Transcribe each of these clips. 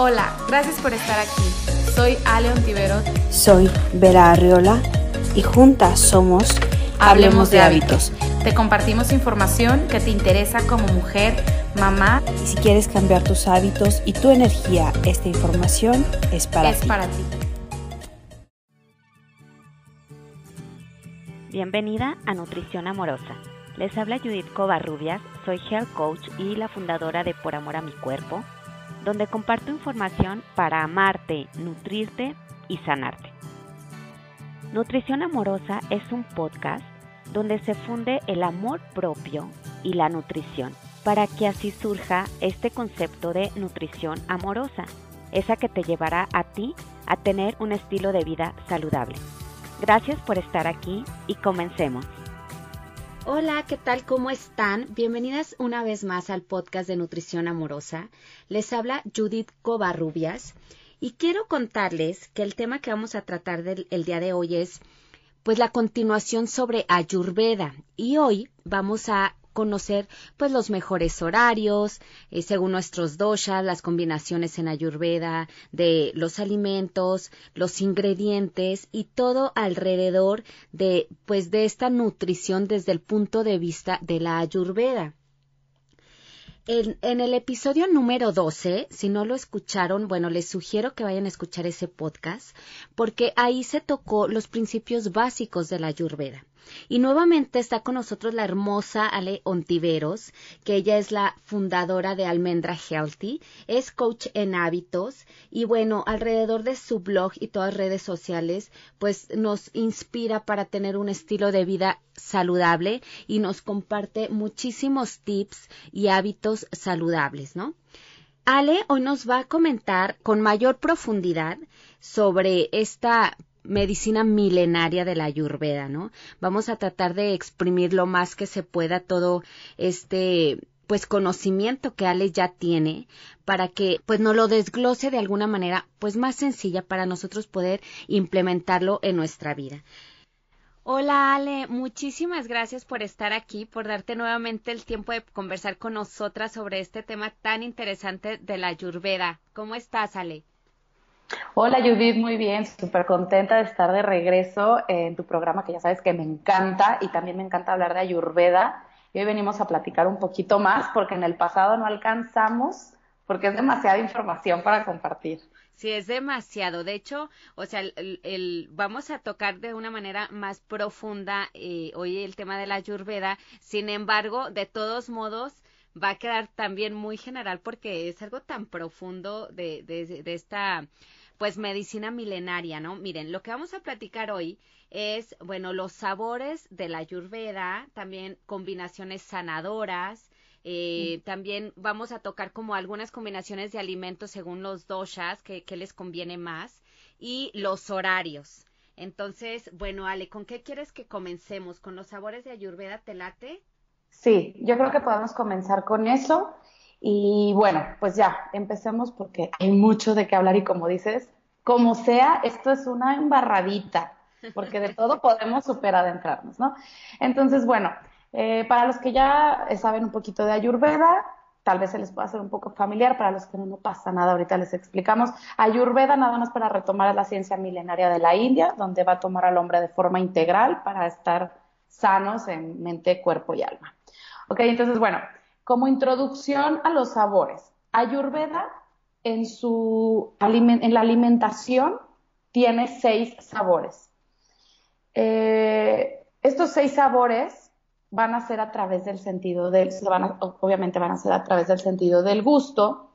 Hola, gracias por estar aquí. Soy Ale Ontiveros. Soy Vera Arriola y juntas somos Hablemos de hábitos. Te compartimos información que te interesa como mujer, mamá. Y si quieres cambiar tus hábitos y tu energía, esta información es para es ti. para ti. Bienvenida a Nutrición Amorosa. Les habla Judith Covarrubias, soy Health Coach y la fundadora de Por Amor a mi Cuerpo donde comparto información para amarte, nutrirte y sanarte. Nutrición Amorosa es un podcast donde se funde el amor propio y la nutrición, para que así surja este concepto de nutrición amorosa, esa que te llevará a ti a tener un estilo de vida saludable. Gracias por estar aquí y comencemos. Hola, ¿qué tal? ¿Cómo están? Bienvenidas una vez más al podcast de Nutrición Amorosa. Les habla Judith Covarrubias y quiero contarles que el tema que vamos a tratar el día de hoy es pues la continuación sobre Ayurveda y hoy vamos a conocer pues los mejores horarios, eh, según nuestros doshas, las combinaciones en ayurveda de los alimentos, los ingredientes y todo alrededor de pues de esta nutrición desde el punto de vista de la ayurveda. En, en, el episodio número 12, si no lo escucharon, bueno, les sugiero que vayan a escuchar ese podcast, porque ahí se tocó los principios básicos de la Ayurveda. Y nuevamente está con nosotros la hermosa Ale Ontiveros, que ella es la fundadora de Almendra Healthy, es coach en hábitos y bueno, alrededor de su blog y todas redes sociales, pues nos inspira para tener un estilo de vida saludable y nos comparte muchísimos tips y hábitos saludables, ¿no? Ale hoy nos va a comentar con mayor profundidad sobre esta medicina milenaria de la ayurveda, ¿no? Vamos a tratar de exprimir lo más que se pueda todo este pues conocimiento que Ale ya tiene para que pues nos lo desglose de alguna manera pues más sencilla para nosotros poder implementarlo en nuestra vida. Hola Ale, muchísimas gracias por estar aquí, por darte nuevamente el tiempo de conversar con nosotras sobre este tema tan interesante de la Ayurveda. ¿Cómo estás, Ale? Hola Judith, muy bien, súper contenta de estar de regreso en tu programa que ya sabes que me encanta y también me encanta hablar de Ayurveda. Y hoy venimos a platicar un poquito más porque en el pasado no alcanzamos porque es demasiada información para compartir. Sí, es demasiado. De hecho, o sea, el, vamos a tocar de una manera más profunda eh, hoy el tema de la Ayurveda. Sin embargo, de todos modos, va a quedar también muy general porque es algo tan profundo de, de, de esta pues medicina milenaria, ¿no? Miren, lo que vamos a platicar hoy es, bueno, los sabores de la ayurveda, también combinaciones sanadoras, eh, también vamos a tocar como algunas combinaciones de alimentos según los doshas, que, les conviene más, y los horarios. Entonces, bueno, Ale, ¿con qué quieres que comencemos? ¿Con los sabores de Ayurveda te late? Sí, yo creo que podemos comenzar con eso. Y bueno, pues ya, empecemos porque hay mucho de qué hablar y como dices, como sea, esto es una embarradita, porque de todo podemos super adentrarnos, ¿no? Entonces, bueno, eh, para los que ya saben un poquito de Ayurveda, tal vez se les pueda hacer un poco familiar, para los que no, no pasa nada, ahorita les explicamos. Ayurveda nada más para retomar la ciencia milenaria de la India, donde va a tomar al hombre de forma integral para estar sanos en mente, cuerpo y alma. Ok, entonces, bueno, como introducción a los sabores. Ayurveda en, su, en la alimentación tiene seis sabores. Eh, estos seis sabores van a ser a través del sentido del, obviamente van a ser a través del sentido del gusto.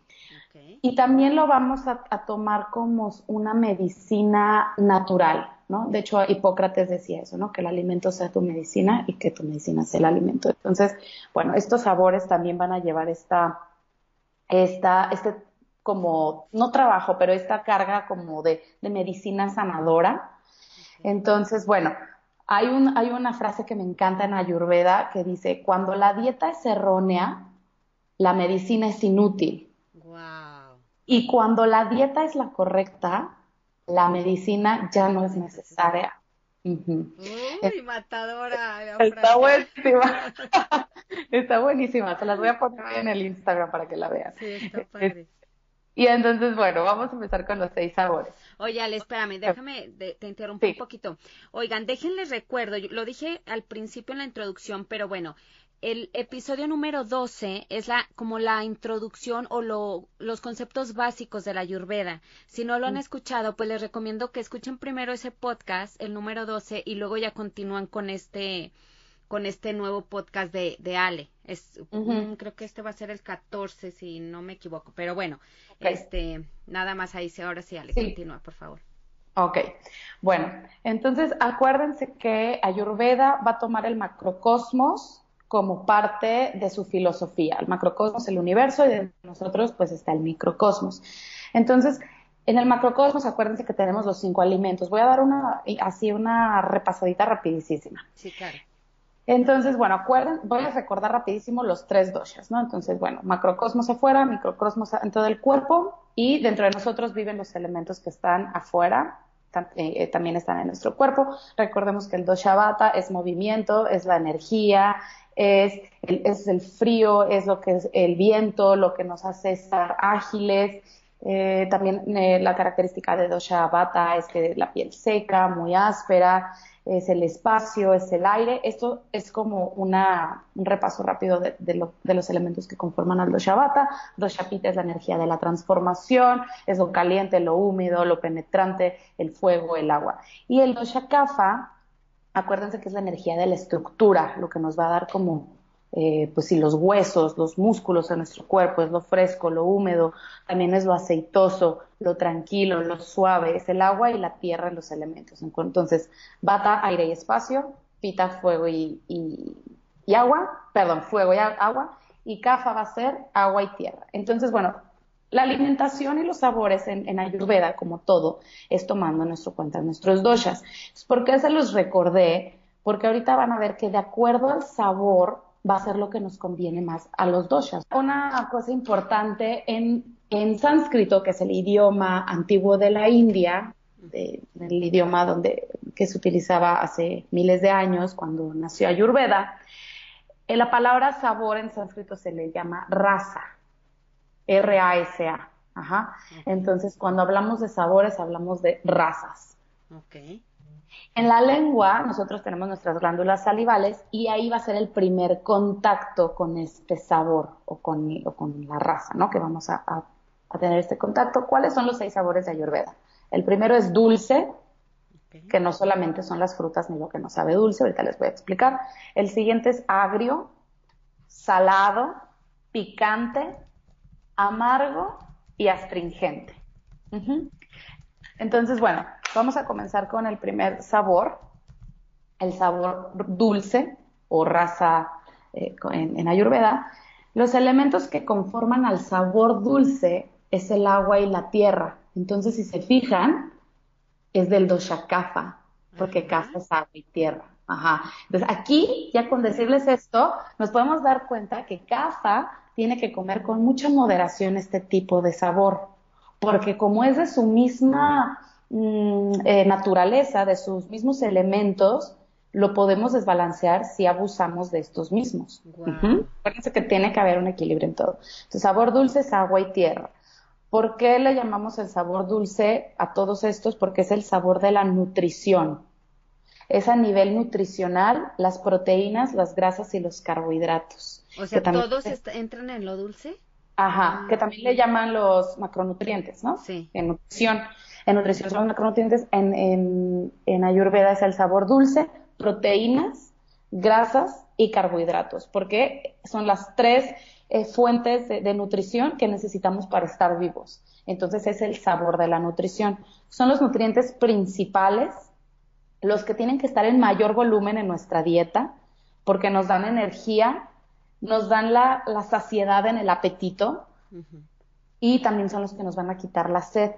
Y también lo vamos a, a tomar como una medicina natural. De hecho, Hipócrates decía eso, ¿no? Que el alimento sea tu medicina y que tu medicina sea el alimento. Entonces, bueno, estos sabores también van a llevar esta, esta, este como, no trabajo, pero esta carga como de, de medicina sanadora. Entonces, bueno, hay, un, hay una frase que me encanta en Ayurveda que dice, cuando la dieta es errónea, la medicina es inútil. Wow. Y cuando la dieta es la correcta, la medicina ya no es necesaria. Uy, matadora. Está buenísima. está buenísima. Se las voy a poner en el Instagram para que la vean. Sí, está padre. Y entonces, bueno, vamos a empezar con los seis sabores. Oye, Ale, espérame, déjame, te interrumpo un poquito. Oigan, déjenles recuerdo, lo dije al principio en la introducción, pero bueno, el episodio número 12 es la como la introducción o lo, los conceptos básicos de la Ayurveda. Si no lo han mm. escuchado, pues les recomiendo que escuchen primero ese podcast, el número 12, y luego ya continúan con este con este nuevo podcast de, de Ale. Es, creo que este va a ser el 14, si no me equivoco. Pero bueno, este, nada más ahí, ahora sí, Ale, continúa, por favor. Ok, bueno, entonces acuérdense que Ayurveda va a tomar el macrocosmos como parte de su filosofía. El macrocosmos, el universo, y de nosotros pues está el microcosmos. Entonces, en el macrocosmos, acuérdense que tenemos los cinco alimentos. Voy a dar una, así una repasadita rapidísima. Sí, claro. Entonces, bueno, acuerden, voy a recordar rapidísimo los tres doshas, ¿no? Entonces, bueno, macrocosmos afuera, microcosmos en todo el cuerpo y dentro de nosotros viven los elementos que están afuera, eh, eh, también están en nuestro cuerpo. Recordemos que el dosha vata es movimiento, es la energía, es el, es el frío, es lo que es el viento, lo que nos hace estar ágiles. Eh, también eh, la característica de dosha vata es que la piel seca, muy áspera, es el espacio, es el aire. Esto es como una, un repaso rápido de, de, los elementos que conforman al dosha vata. Dosha pita es la energía de la transformación, es lo caliente, lo húmedo, lo penetrante, el fuego, el agua. Y el dosha kapha acuérdense que es la energía de la estructura, lo que nos va a dar como, eh, pues sí, los huesos, los músculos en nuestro cuerpo, es lo fresco, lo húmedo, también es lo aceitoso, lo tranquilo, lo suave, es el agua y la tierra en los elementos. Entonces, bata, aire y espacio, pita, fuego y, y agua, perdón, fuego y agua, y kafa va a ser agua y tierra. Entonces, bueno, la alimentación y los sabores en, Ayurveda, como todo, es tomando nuestro cuenta nuestros doshas. ¿Por qué se los recordé? Porque ahorita van a ver que de acuerdo al sabor va a ser lo que nos conviene más a los doshas. Una cosa importante en, en sánscrito, que es el idioma antiguo de la India, el idioma donde, que se utilizaba hace miles de años cuando nació Ayurveda, en la palabra sabor en sánscrito se le llama rasa. R-A-S-A. Ajá. Entonces, cuando hablamos de sabores, hablamos de razas. Okay. En la lengua, nosotros tenemos nuestras glándulas salivales y ahí va a ser el primer contacto con este sabor o con, la raza, ¿no? Que vamos a, tener este contacto. ¿Cuáles son los seis sabores de Ayurveda? El primero es dulce, que no solamente son las frutas ni lo que nos sabe dulce, ahorita les voy a explicar. El siguiente es agrio, salado, picante, amargo y astringente. Entonces, bueno, vamos a comenzar con el primer sabor, el sabor dulce o raza eh, en, Ayurveda. Los elementos que conforman al sabor dulce es el agua y la tierra. Entonces, si se fijan, es del dosha kapha, porque kapha es agua y tierra. Ajá. Entonces, aquí, ya con decirles esto, nos podemos dar cuenta que kapha tiene que comer con mucha moderación este tipo de sabor, porque como es de su misma mm, eh, naturaleza, de sus mismos elementos, lo podemos desbalancear si abusamos de estos mismos. Acuérdense que tiene que haber un equilibrio en todo. Entonces, sabor dulce es agua y tierra. ¿Por qué le llamamos el sabor dulce a todos estos? Porque es el sabor de la nutrición. Es a nivel nutricional las proteínas, las grasas y los carbohidratos. O sea, todos entran en lo dulce. Ajá, ah, que también le llaman los macronutrientes, ¿no? Sí. En nutrición. En nutrición son los macronutrientes, en, en, en Ayurveda es el sabor dulce, proteínas, grasas y carbohidratos, porque son las tres eh, fuentes de, de, nutrición que necesitamos para estar vivos. Entonces es el sabor de la nutrición. Son los nutrientes principales, los que tienen que estar en mayor volumen en nuestra dieta, porque nos dan energía nos dan la, saciedad en el apetito y también son los que nos van a quitar la sed.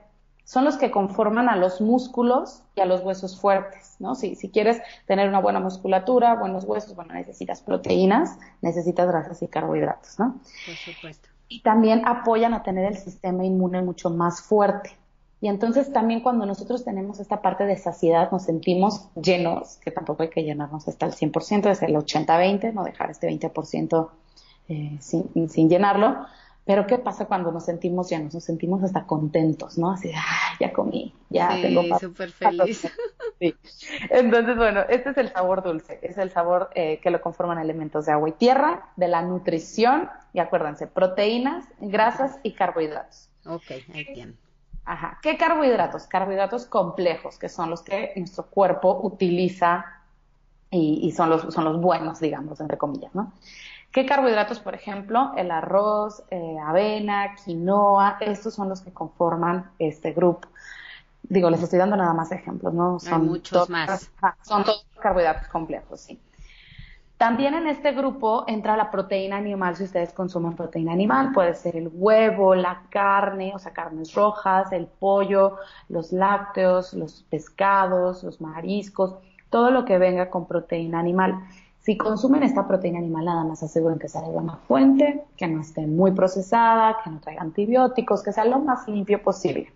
Son los que conforman a los músculos y a los huesos fuertes, ¿no? Si, si quieres tener una buena musculatura, buenos huesos, bueno, necesitas proteínas, necesitas grasas y carbohidratos, ¿no? Por supuesto. Y también apoyan a tener el sistema inmune mucho más fuerte. Y entonces también cuando nosotros tenemos esta parte de saciedad nos sentimos llenos, que tampoco hay que llenarnos hasta el 100%, es el 80-20, no dejar este 20% eh, sin, sin llenarlo, Pero ¿qué pasa cuando nos sentimos llenos? Nos sentimos hasta contentos, ¿no? Así, ah, ya comí, ya sí, tengo súper feliz. Sí. Entonces, bueno, este es el sabor dulce, es el sabor eh, que lo conforman elementos de agua y tierra, de la nutrición, y acuérdense, proteínas, grasas y carbohidratos. Ok, ahí tienen. Ajá. ¿Qué carbohidratos? Carbohidratos complejos, que son los que nuestro cuerpo utiliza y, y son, los, son los buenos, digamos, entre comillas, ¿no? ¿Qué carbohidratos, por ejemplo? El arroz, eh, avena, quinoa, estos son los que conforman este grupo. Digo, les estoy dando nada más ejemplos, ¿no? Son Hay muchos más. Son todos carbohidratos complejos, sí. También en este grupo entra la proteína animal, si ustedes consumen proteína animal, puede ser el huevo, la carne, o sea, carnes rojas, el pollo, los lácteos, los pescados, los mariscos, todo lo que venga con proteína animal. Si consumen esta proteína animal, nada más aseguren que sea de buena fuente, que no esté muy procesada, que no traiga antibióticos, que sea lo más limpio posible.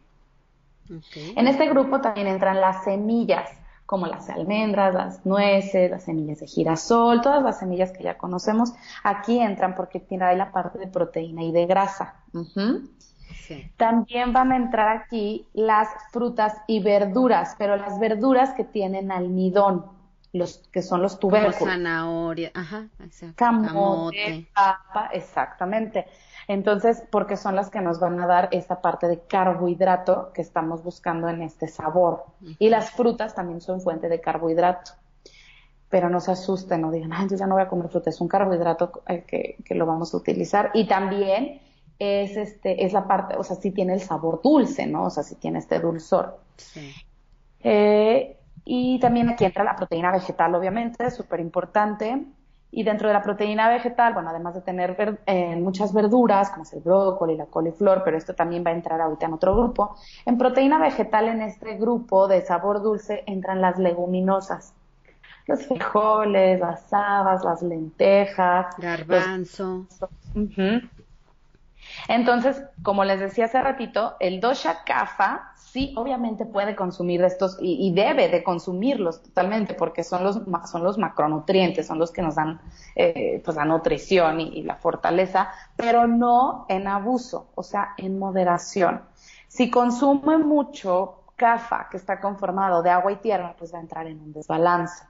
En este grupo también entran las semillas, como las almendras, las nueces, las semillas de girasol, todas las semillas que ya conocemos, aquí entran porque tiene la parte de proteína y de grasa. También van a entrar aquí las frutas y verduras, pero las verduras que tienen almidón los que son los tubérculos. zanahoria, ajá, exacto. Camote, papa, exactamente. Entonces, porque son las que nos van a dar esa parte de carbohidrato que estamos buscando en este sabor. Y las frutas también son fuente de carbohidrato. Pero no se asusten, no digan, ay, yo ya no voy a comer fruta, es un carbohidrato eh, que, que lo vamos a utilizar. Y también es este, es la parte, o sea, sí tiene el sabor dulce, ¿no? O sea, sí tiene este dulzor. Sí. Eh, y también aquí entra la proteína vegetal, obviamente, súper importante. Y dentro de la proteína vegetal, bueno, además de tener eh, muchas verduras, como es el brócoli, la coliflor, pero esto también va a entrar ahorita en otro grupo. En proteína vegetal, en este grupo de sabor dulce, entran las leguminosas. Los frijoles, las habas, las lentejas. Garbanzo. Entonces, como les decía hace ratito, el dosha kapha sí, obviamente puede consumir estos y, debe de consumirlos totalmente porque son los, son los macronutrientes, son los que nos dan eh, pues la nutrición y, la fortaleza, pero no en abuso, o sea, en moderación. Si consume mucho CAFA, que está conformado de agua y tierra, pues va a entrar en un desbalance.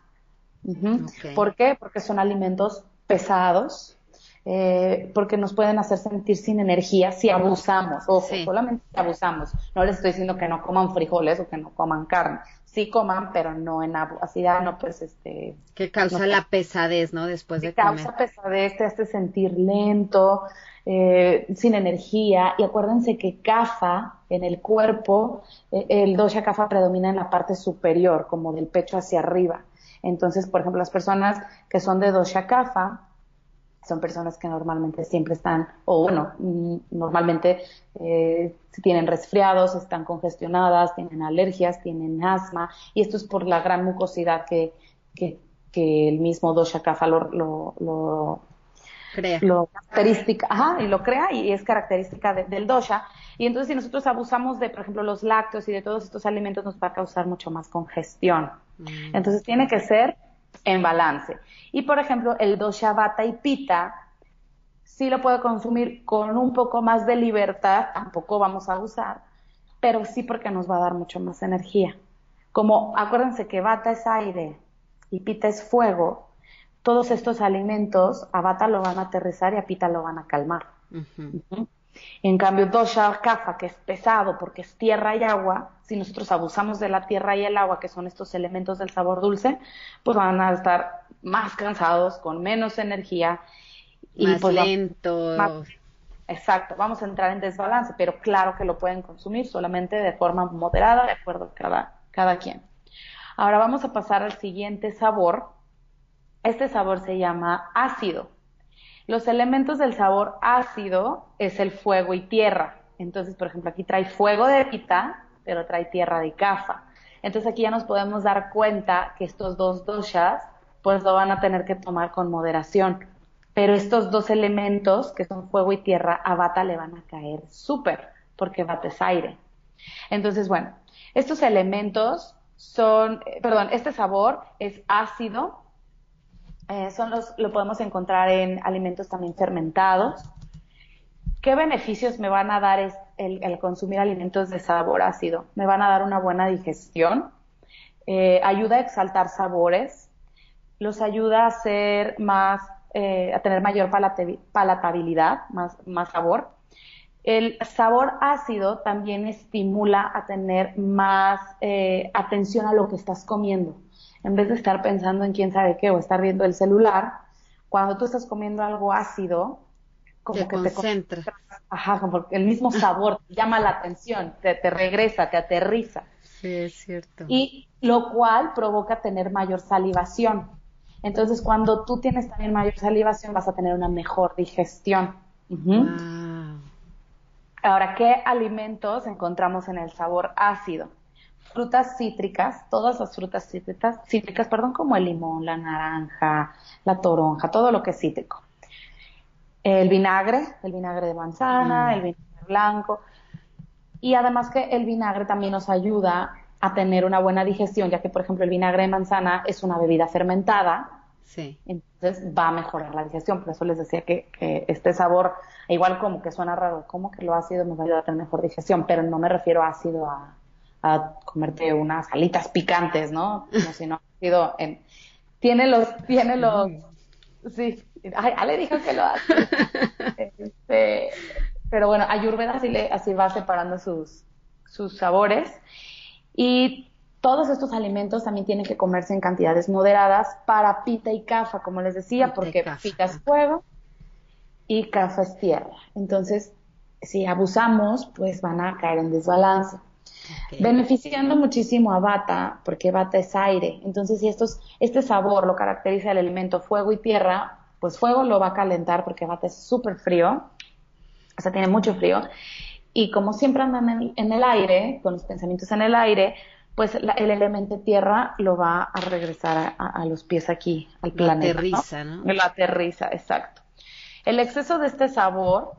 ¿Por qué? Porque son alimentos pesados, eh, porque nos pueden hacer sentir sin energía si abusamos, ojo, solamente si abusamos. No les estoy diciendo que no coman frijoles o que no coman carne. Sí coman, pero no en así ya no pues este que causa la pesadez, ¿no? Después de comer. Causa pesadez, te hace sentir lento, eh, sin energía y acuérdense que CAFA en el cuerpo, eh, el dosha CAFA predomina en la parte superior, como del pecho hacia arriba. Entonces, por ejemplo, las personas que son de dosha CAFA son personas que normalmente siempre están, o bueno, mm, normalmente eh, tienen resfriados, están congestionadas, tienen alergias, tienen asma, y esto es por la gran mucosidad que, que, el mismo dosha kapha lo, lo, crea. Lo característica, ajá, y lo crea y es característica del dosha. Y entonces si nosotros abusamos de, por ejemplo, los lácteos y de todos estos alimentos nos va a causar mucho más congestión. Mm. Entonces tiene que ser en balance. Y por ejemplo, el dosha vata y pita sí lo puedo consumir con un poco más de libertad, tampoco vamos a usar, pero sí porque nos va a dar mucho más energía. Como acuérdense que vata es aire y pita es fuego, todos estos alimentos a vata lo van a aterrizar y a pita lo van a calmar. En cambio, dosha kapha, que es pesado porque es tierra y agua, si nosotros abusamos de la tierra y el agua, que son estos elementos del sabor dulce, pues van a estar más cansados, con menos energía. Y más pues lento. exacto, vamos a entrar en desbalance, pero claro que lo pueden consumir solamente de forma moderada, de acuerdo a cada, cada quien. Ahora vamos a pasar al siguiente sabor. Este sabor se llama ácido. Los elementos del sabor ácido es el fuego y tierra. Entonces, por ejemplo, aquí trae fuego de pita, pero trae tierra de cafa. Entonces aquí ya nos podemos dar cuenta que estos dos doshas pues lo van a tener que tomar con moderación. Pero estos dos elementos, que son fuego y tierra, a Bata le van a caer súper, porque Bata es aire. Entonces, bueno, estos elementos son, eh, perdón, este sabor es ácido, eh, son los, lo podemos encontrar en alimentos también fermentados. ¿qué beneficios me van a dar el, consumir alimentos de sabor ácido? Me van a dar una buena digestión, eh, ayuda a exaltar sabores, los ayuda a hacer más, eh, a tener mayor palatabilidad, más, más sabor. El sabor ácido también estimula a tener más eh, atención a lo que estás comiendo. En vez de estar pensando en quién sabe qué o estar viendo el celular, cuando tú estás comiendo algo ácido, como que te concentras. Ajá, como el mismo sabor te llama la atención, te, te regresa, te aterriza. Sí, es cierto. Y lo cual provoca tener mayor salivación. Entonces, cuando tú tienes también mayor salivación, vas a tener una mejor digestión. Ahora, ¿qué alimentos encontramos en el sabor ácido? Frutas cítricas, todas las frutas cítricas, cítricas, perdón, como el limón, la naranja, la toronja, todo lo que es cítrico. El vinagre, el vinagre de manzana, mm. el vinagre blanco. Y además que el vinagre también nos ayuda a tener una buena digestión, ya que, por ejemplo, el vinagre de manzana es una bebida fermentada. Sí. Entonces va a mejorar la digestión. Por eso les decía que, que este sabor, igual como que suena raro, como que lo ácido nos va a ayudar a tener mejor digestión, pero no me refiero a ácido a, comerte unas alitas picantes, ¿no? Como si no ácido en... Tiene los, tiene los, sí, ay, Ale dijo que lo hace. Este, pero bueno, Ayurveda así, le, así va separando sus, sus sabores. Y todos estos alimentos también tienen que comerse en cantidades moderadas para pita y cafa, como les decía, porque pita es fuego y cafa es tierra. Entonces, si abusamos, pues van a caer en desbalance. Beneficiando muchísimo a bata, porque bata es aire. Entonces, si estos, este sabor lo caracteriza el elemento fuego y tierra, pues fuego lo va a calentar porque bata es súper frío, o sea, tiene mucho frío. Y como siempre andan en, el aire, con los pensamientos en el aire, pues el elemento tierra lo va a regresar a, los pies aquí, al planeta. Lo aterriza, ¿no? Lo aterriza, exacto. El exceso de este sabor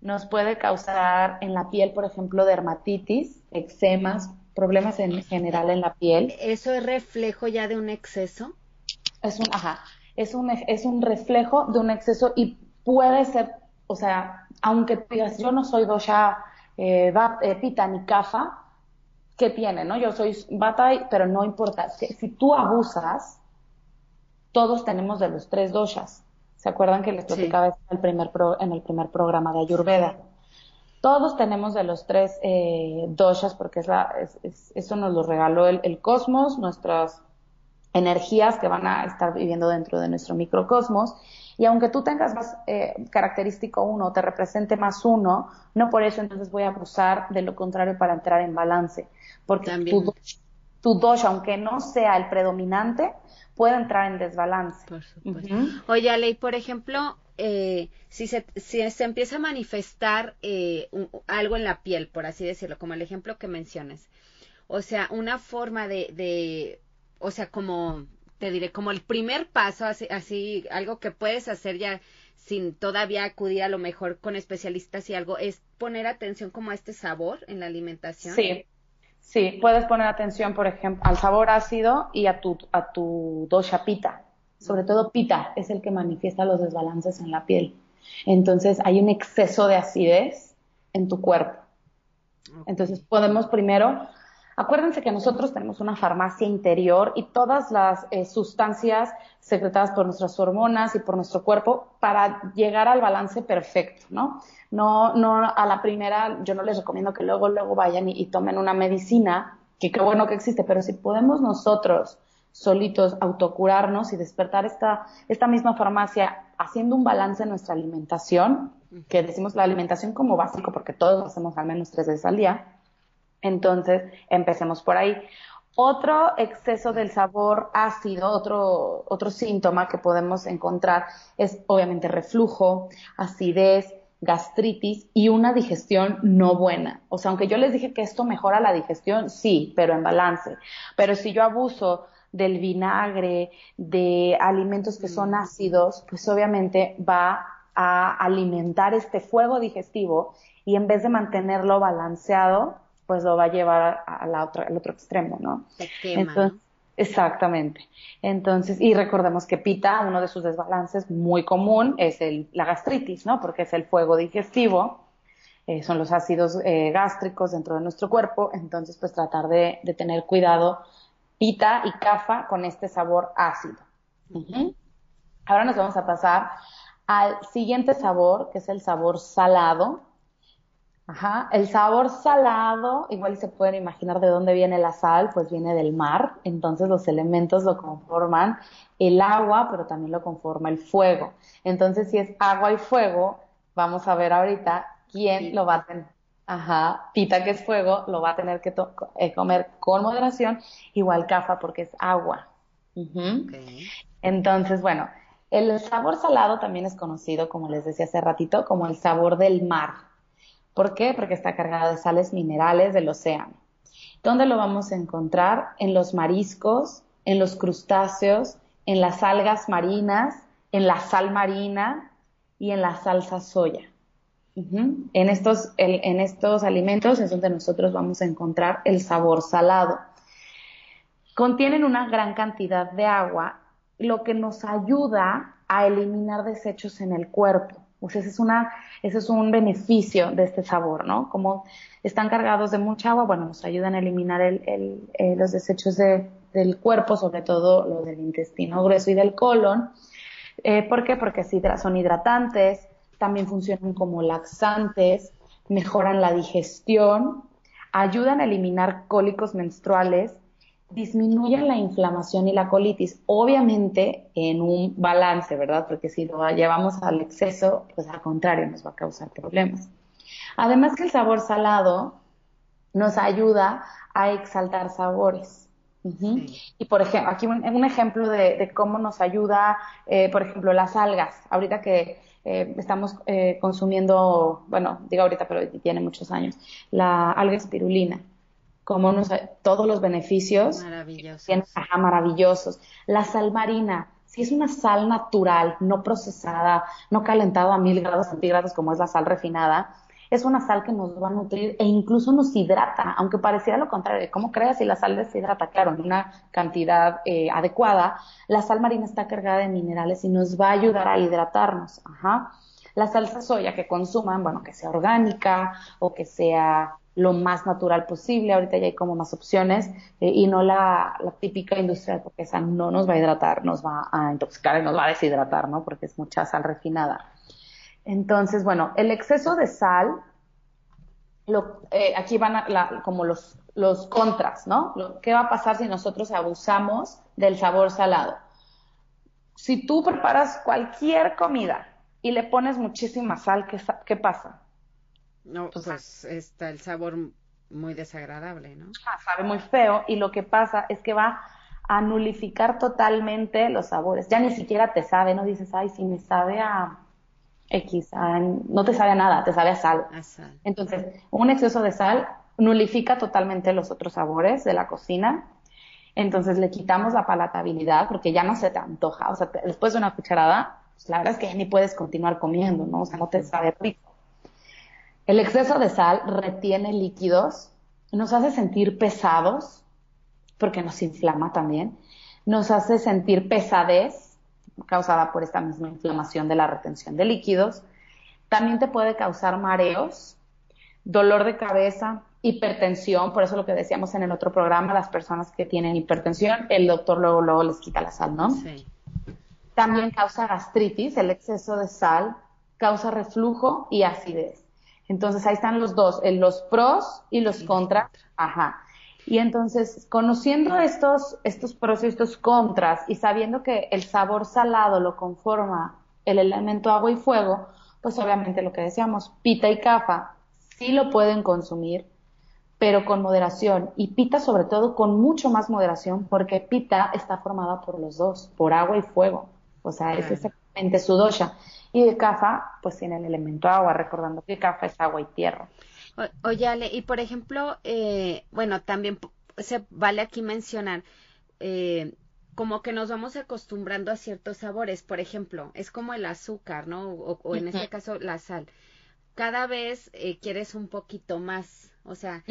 nos puede causar en la piel, por ejemplo, dermatitis, eczemas, problemas en general en la piel. ¿Eso es reflejo ya de un exceso? Es un, ajá, es un, es un reflejo de un exceso y puede ser, o sea, aunque digas, yo no soy dosha eh, eh, pita ni kafa, ¿qué tiene, no? Yo soy bata, pero no importa. Si, si tú abusas, todos tenemos de los tres doshas. ¿Se acuerdan que les platicaba en, el primer en el primer programa de Ayurveda? Todos tenemos de los tres eh, doshas porque es la, es, eso nos lo regaló el, el cosmos, nuestras energías que van a estar viviendo dentro de nuestro microcosmos. Y aunque tú tengas más eh, característico uno, te represente más uno, no por eso entonces voy a abusar de lo contrario para entrar en balance. Porque tu, tu dosha, aunque no sea el predominante, puede entrar en desbalance. Por supuesto. Oye, Ale, por ejemplo, eh, si, se, si se empieza a manifestar eh, algo en la piel, por así decirlo, como el ejemplo que mencionas, o sea, una forma de, de o sea, como te diré, como el primer paso, así, así, algo que puedes hacer ya sin todavía acudir a lo mejor con especialistas y algo, es poner atención como a este sabor en la alimentación. Sí, sí, puedes poner atención, por ejemplo, al sabor ácido y a tu, a tu. Sobre todo pita es el que manifiesta los desbalances en la piel. Entonces hay un exceso de acidez en tu cuerpo. Entonces podemos primero Acuérdense que nosotros tenemos una farmacia interior y todas las eh, sustancias secretadas por nuestras hormonas y por nuestro cuerpo para llegar al balance perfecto, ¿no? No, no a la primera, yo no les recomiendo que luego, luego vayan y, tomen una medicina, que qué bueno que existe, pero si podemos nosotros solitos autocurarnos y despertar esta, esta misma farmacia haciendo un balance en nuestra alimentación, que decimos la alimentación como básico porque todos hacemos al menos tres veces al día, entonces, empecemos por ahí. Otro exceso del sabor ácido, otro, otro síntoma que podemos encontrar es obviamente reflujo, acidez, gastritis y una digestión no buena. O sea, aunque yo les dije que esto mejora la digestión, sí, pero en balance. Pero si yo abuso del vinagre, de alimentos que son mm. ácidos, pues obviamente va a alimentar este fuego digestivo y en vez de mantenerlo balanceado, pues lo va a llevar a, la otra, al otro extremo, ¿no? Entonces, Exactamente. Entonces, y recordemos que pita, uno de sus desbalances muy común es el, la gastritis, ¿no? Porque es el fuego digestivo eh, son los ácidos eh, gástricos dentro de nuestro cuerpo, entonces pues tratar de, tener cuidado pita y cafa con este sabor ácido. Ahora nos vamos a pasar al siguiente sabor, que es el sabor salado. Ajá, el sabor salado, igual se pueden imaginar de dónde viene la sal, pues viene del mar, entonces los elementos lo conforman el agua, pero también lo conforma el fuego. Entonces, si es agua y fuego, vamos a ver ahorita quién lo va a tener. Ajá, pita que es fuego, lo va a tener que eh, comer con moderación, igual cafa porque es agua. Entonces, bueno, el sabor salado también es conocido, como les decía hace ratito, como el sabor del mar. ¿Por qué? Porque está cargado de sales minerales del océano. ¿Dónde lo vamos a encontrar? En los mariscos, en los crustáceos, en las algas marinas, en la sal marina y en la salsa soya. En, estos, en estos alimentos es donde nosotros vamos a encontrar el sabor salado. Contienen una gran cantidad de agua lo que nos ayuda a eliminar desechos en el cuerpo. Sea, ese es, una, ese es un beneficio de este sabor, ¿no? Como están cargados de mucha agua, bueno, nos ayudan a eliminar el, eh, los desechos del cuerpo, sobre todo los del intestino grueso y del colon. Eh, ¿Por qué? Porque son hidratantes, también funcionan como laxantes, mejoran la digestión, ayudan a eliminar cólicos menstruales, disminuyen la inflamación y la colitis, obviamente en un balance, ¿verdad? Porque si lo llevamos al exceso, pues al contrario, nos va a causar problemas. Además que el sabor salado nos ayuda a exaltar sabores. Y por ejemplo, aquí un, ejemplo de, cómo nos ayuda, eh, por ejemplo, las algas. Ahorita que eh, estamos eh, consumiendo, bueno, digo ahorita, pero tiene muchos años, la alga espirulina como nos, todos los beneficios maravillosos. maravillosos. La sal marina, si es una sal natural, no procesada, no calentada a mil grados centígrados como es la sal refinada, es una sal que nos va a nutrir e incluso nos hidrata, aunque pareciera lo contrario. ¿Cómo creas si la sal deshidrata? Claro, en una cantidad eh, adecuada, la sal marina está cargada de minerales y nos va a ayudar a hidratarnos. Ajá. La salsa soya que consuman, bueno, que sea orgánica o que sea lo más natural posible. Ahorita ya hay como más opciones eh, y no la, típica industrial, porque esa no nos va a hidratar, nos va a intoxicar y nos va a deshidratar, ¿no? Porque es mucha sal refinada. Entonces, bueno, el exceso de sal, lo, eh, aquí van a, como los, los contras, ¿no? ¿Qué va a pasar si nosotros abusamos del sabor salado? Si tú preparas cualquier comida y le pones muchísima sal, ¿qué, qué pasa? No, pues, está el sabor muy desagradable, ¿no? Ah, sabe muy feo y lo que pasa es que va a nulificar totalmente los sabores. Ya ni siquiera te sabe, no dices, ay, si me sabe a X, no te sabe a nada, te sabe a sal. a sal. Entonces, un exceso de sal nulifica totalmente los otros sabores de la cocina. Entonces le quitamos la palatabilidad porque ya no se te antoja. O sea, después de una cucharada, pues, la verdad es que ya ni puedes continuar comiendo, ¿no? O sea, no te sabe rico. El exceso de sal retiene líquidos, nos hace sentir pesados, porque nos inflama también, nos hace sentir pesadez, causada por esta misma inflamación de la retención de líquidos, también te puede causar mareos, dolor de cabeza, hipertensión, por eso lo que decíamos en el otro programa, las personas que tienen hipertensión, el doctor luego, luego les quita la sal, ¿no? Sí. También causa gastritis, el exceso de sal, causa reflujo y acidez. Entonces ahí están los dos, los pros y los contras. Ajá. Y entonces, conociendo estos, estos pros y estos contras y sabiendo que el sabor salado lo conforma el elemento agua y fuego, pues obviamente lo que decíamos, pita y cafa sí lo pueden consumir, pero con moderación. Y pita sobre todo con mucho más moderación porque pita está formada por los dos, por agua y fuego. O sea, es exactamente su dosha. Y de cafa, pues tiene el elemento agua, recordando que cafa es agua y tierra. Oye, Ale, y por ejemplo, eh, bueno, también se vale aquí mencionar, eh, como que nos vamos acostumbrando a ciertos sabores. Por ejemplo, es como el azúcar, ¿no? O, en este caso, la sal. Cada vez eh, quieres un poquito más, o sea,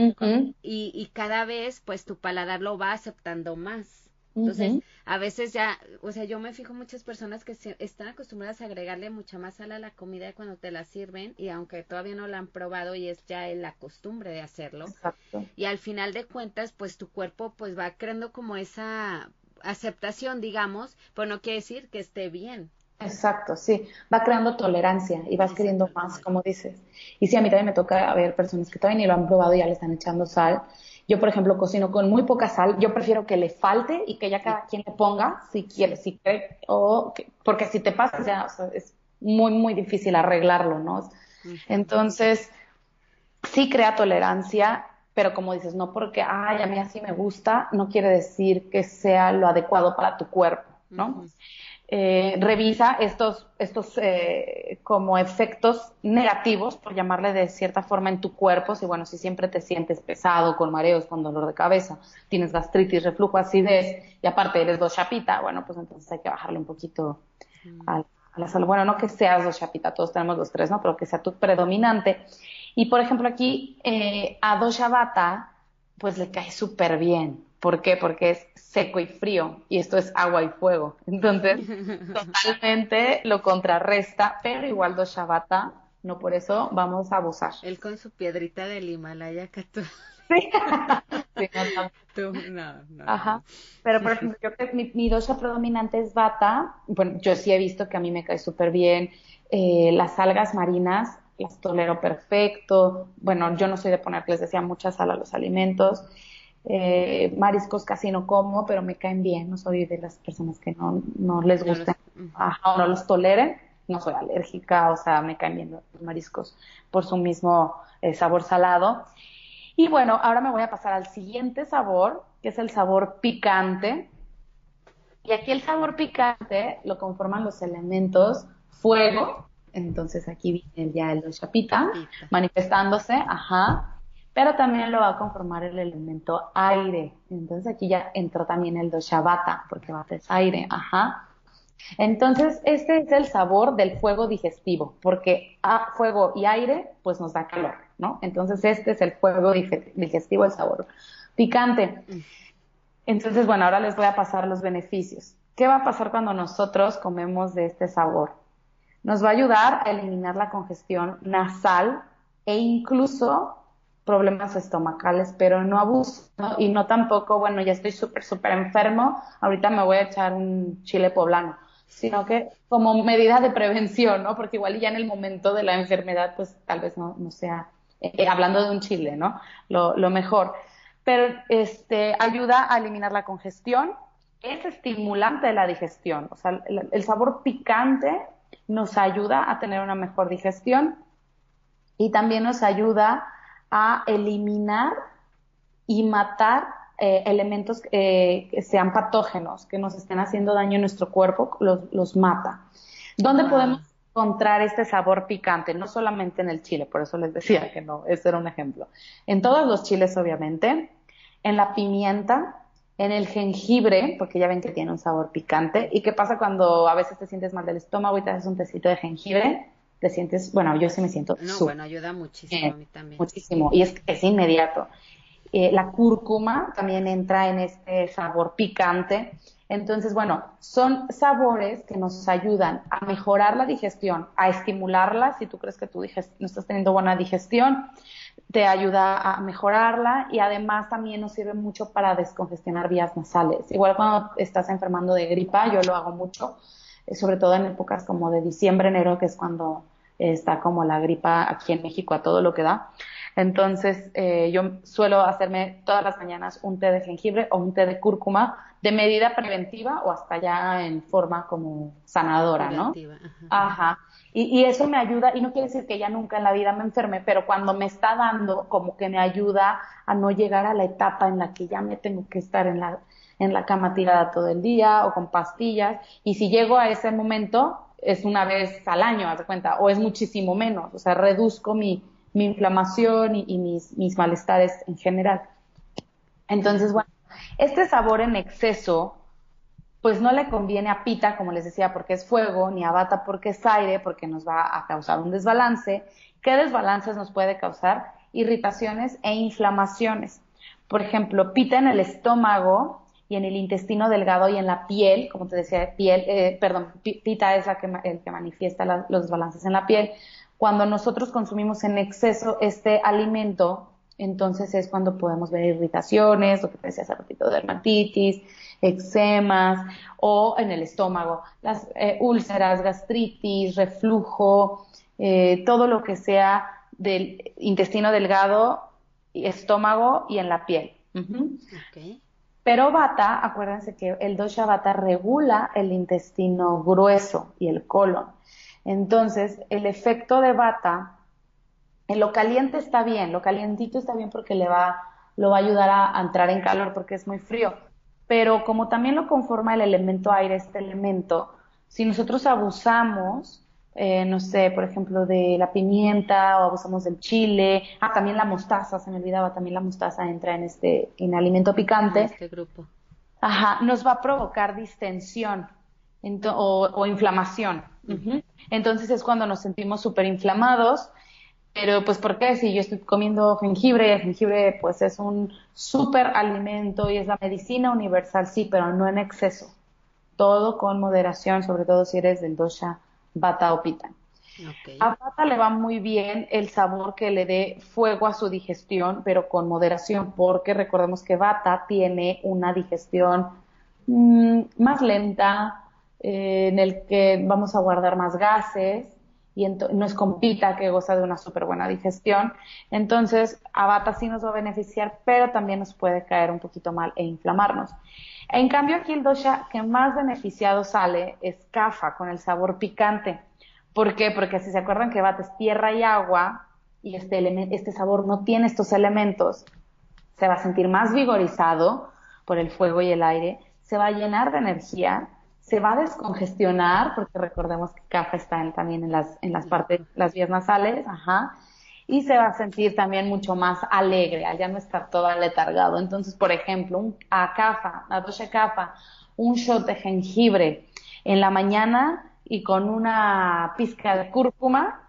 y, y cada vez, pues tu paladar lo va aceptando más. Entonces, a veces ya, o sea, yo me fijo muchas personas que están acostumbradas a agregarle mucha más sal a la comida cuando te la sirven y aunque todavía no la han probado y es ya la costumbre de hacerlo. Exacto. Y al final de cuentas, pues tu cuerpo pues va creando como esa aceptación, digamos, pero no quiere decir que esté bien. Exacto, sí, va creando tolerancia y vas queriendo más, como dices. Y sí, a mí también me toca ver personas que todavía ni lo han probado y ya le están echando sal. Yo, por ejemplo, cocino con muy poca sal. Yo prefiero que le falte y que ya cada quien le ponga, si quiere, si cree, o porque si te pasa ya es muy, muy difícil arreglarlo, ¿no? Entonces, sí crea tolerancia, pero como dices, no porque, ay, a mí así me gusta, no quiere decir que sea lo adecuado para tu cuerpo, ¿no? Eh, revisa estos, estos eh, como efectos negativos, por llamarle de cierta forma, en tu cuerpo. Si, bueno, si siempre te sientes pesado, con mareos, con dolor de cabeza, tienes gastritis, reflujo, acidez, y aparte eres dos chapita, bueno, pues entonces hay que bajarle un poquito mm. a, la salud. Bueno, no que seas dos chapita, todos tenemos los tres, ¿no? Pero que sea tu predominante. Y, por ejemplo, aquí eh, a dos bata, pues le cae súper bien. ¿Por qué? Porque es seco y frío y esto es agua y fuego. Entonces, totalmente lo contrarresta, pero igual dos Shabata, no por eso vamos a abusar. Él con su piedrita del Himalaya que tú... Sí. Tú, no, no. Ajá. Pero por ejemplo, yo que mi, mi dosha predominante es bata. Bueno, yo sí he visto que a mí me cae súper bien. Eh, las algas marinas las tolero perfecto. Bueno, yo no soy de poner, les decía, mucha sal a los alimentos. Eh, mariscos casi no como, pero me caen bien. No soy de las personas que no, no les gustan o no los toleren. No soy alérgica, o sea, me caen bien los mariscos por su mismo eh, sabor salado. Y bueno, ahora me voy a pasar al siguiente sabor, que es el sabor picante. Y aquí el sabor picante lo conforman los elementos fuego, entonces aquí viene ya el chapita manifestándose, ajá, pero también lo va a conformar el elemento aire. Entonces aquí ya entró también el doshabata, porque bata es aire, ajá. Entonces este es el sabor del fuego digestivo, porque a fuego y aire pues nos da calor, ¿no? Entonces este es el fuego digestivo, el sabor picante. Entonces, bueno, ahora les voy a pasar los beneficios. ¿Qué va a pasar cuando nosotros comemos de este sabor? Nos va a ayudar a eliminar la congestión nasal e incluso problemas estomacales, pero no abuso y no tampoco, bueno, ya estoy súper, súper enfermo, ahorita me voy a echar un chile poblano, sino que como medida de prevención, ¿no? Porque igual ya en el momento de la enfermedad, pues tal vez no, no sea, eh, hablando de un chile, ¿no? Lo, mejor. Pero este, ayuda a eliminar la congestión, es estimulante de la digestión, o sea, el sabor picante nos ayuda a tener una mejor digestión y también nos ayuda a eliminar y matar eh, elementos eh, que sean patógenos, que nos estén haciendo daño en nuestro cuerpo, los, mata. ¿Dónde podemos encontrar este sabor picante? No solamente en el chile, por eso les decía que no, ese era un ejemplo. En todos los chiles, obviamente, en la pimienta, en el jengibre, porque ya ven que tiene un sabor picante. ¿Y qué pasa cuando a veces te sientes mal del estómago y te haces un tecito de jengibre? Te sientes, bueno, yo sí me siento. No, bueno, ayuda muchísimo a mí también. Muchísimo, y es, es inmediato. Eh, la cúrcuma también entra en este sabor picante. Entonces, bueno, son sabores que nos ayudan a mejorar la digestión, a estimularla. Si tú crees que tú no estás teniendo buena digestión, te ayuda a mejorarla y además también nos sirve mucho para descongestionar vías nasales. Igual cuando estás enfermando de gripa, yo lo hago mucho, eh, sobre todo en épocas como de diciembre, enero, que es cuando está como la gripa aquí en México a todo lo que da. Entonces, eh, yo suelo hacerme todas las mañanas un té de jengibre o un té de cúrcuma de medida preventiva o hasta ya en forma como sanadora, ¿no? Ajá. Y, y, eso me ayuda, y no quiere decir que ya nunca en la vida me enferme, pero cuando me está dando, como que me ayuda a no llegar a la etapa en la que ya me tengo que estar en la, en la cama tirada todo el día o con pastillas. Y si llego a ese momento, es una vez al año, haz de cuenta, o es muchísimo menos, o sea, reduzco mi, mi inflamación y, mis, mis, malestares en general. Entonces, bueno, este sabor en exceso, pues no le conviene a pita, como les decía, porque es fuego, ni a bata porque es aire, porque nos va a causar un desbalance. ¿Qué desbalances nos puede causar? Irritaciones e inflamaciones. Por ejemplo, pita en el estómago y en el intestino delgado y en la piel, como te decía, piel, eh, perdón, pita es la que, el que manifiesta los desbalances en la piel. Cuando nosotros consumimos en exceso este alimento, entonces es cuando podemos ver irritaciones, lo que te decía hace ratito, dermatitis, eczemas o en el estómago, las eh, úlceras, gastritis, reflujo, eh, todo lo que sea del intestino delgado, estómago y en la piel. Pero Bata, acuérdense que el dosha Bata regula el intestino grueso y el colon. Entonces, el efecto de Bata, en lo caliente está bien, lo calientito está bien porque le va, lo va a ayudar a entrar en calor porque es muy frío pero como también lo conforma el elemento aire, este elemento, si nosotros abusamos, eh, no sé, por ejemplo, de la pimienta o abusamos del chile, ah, también la mostaza, se me olvidaba, también la mostaza entra en este, en alimento picante. En este grupo. Ajá, nos va a provocar distensión o, inflamación. Entonces es cuando nos sentimos súper inflamados pero pues ¿por qué? Si yo estoy comiendo jengibre, el jengibre pues es un súper alimento y es la medicina universal, sí, pero no en exceso. Todo con moderación, sobre todo si eres del dosha bata o pita. A bata le va muy bien el sabor que le dé fuego a su digestión, pero con moderación, porque recordemos que bata tiene una digestión mm, más lenta, eh, en el que vamos a guardar más gases, y no es con pita que goza de una súper buena digestión. Entonces, Abata sí nos va a beneficiar, pero también nos puede caer un poquito mal e inflamarnos. En cambio, aquí el dosha que más beneficiado sale es Kafa, con el sabor picante. ¿Por qué? Porque si se acuerdan que Bata es tierra y agua, y este, este sabor no tiene estos elementos, se va a sentir más vigorizado por el fuego y el aire, se va a llenar de energía se va a descongestionar, porque recordemos que café está también en las, en las partes, las vías nasales, ajá, y se va a sentir también mucho más alegre, al ya no estar todo aletargado. Entonces, por ejemplo, un, a cafa, a dosha cafa, un shot de jengibre en la mañana y con una pizca de cúrcuma,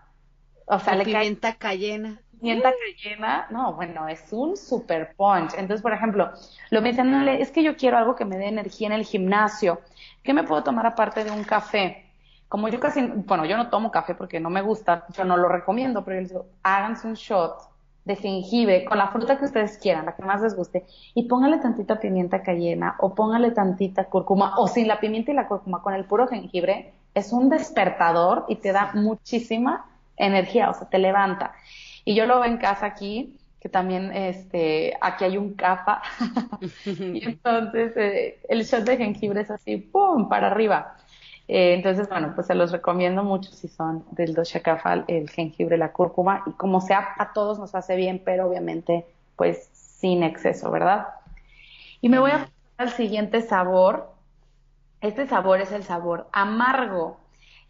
o sea, le pimienta cayena. Pimienta cayena, no, bueno, es un super punch. Entonces, por ejemplo, lo mencionan, es que yo quiero algo que me dé energía en el gimnasio. ¿Qué me puedo tomar aparte de un café? Como yo casi, bueno, yo no tomo café porque no me gusta, yo no lo recomiendo, pero yo les digo, háganse un shot de jengibre con la fruta que ustedes quieran, la que más les guste, y póngale tantita pimienta cayena o póngale tantita cúrcuma, o sin la pimienta y la cúrcuma, con el puro jengibre, es un despertador y te da muchísima energía, o sea, te levanta. Y yo lo veo en casa aquí, que también este, aquí hay un cafa, y entonces eh, el shot de jengibre es así, ¡pum!, para arriba. Eh, entonces, bueno, pues se los recomiendo mucho si son del dosha kafa, el jengibre, la cúrcuma, y como sea, a todos nos hace bien, pero obviamente, pues sin exceso, ¿verdad? Y me voy a al siguiente sabor. Este sabor es el sabor amargo.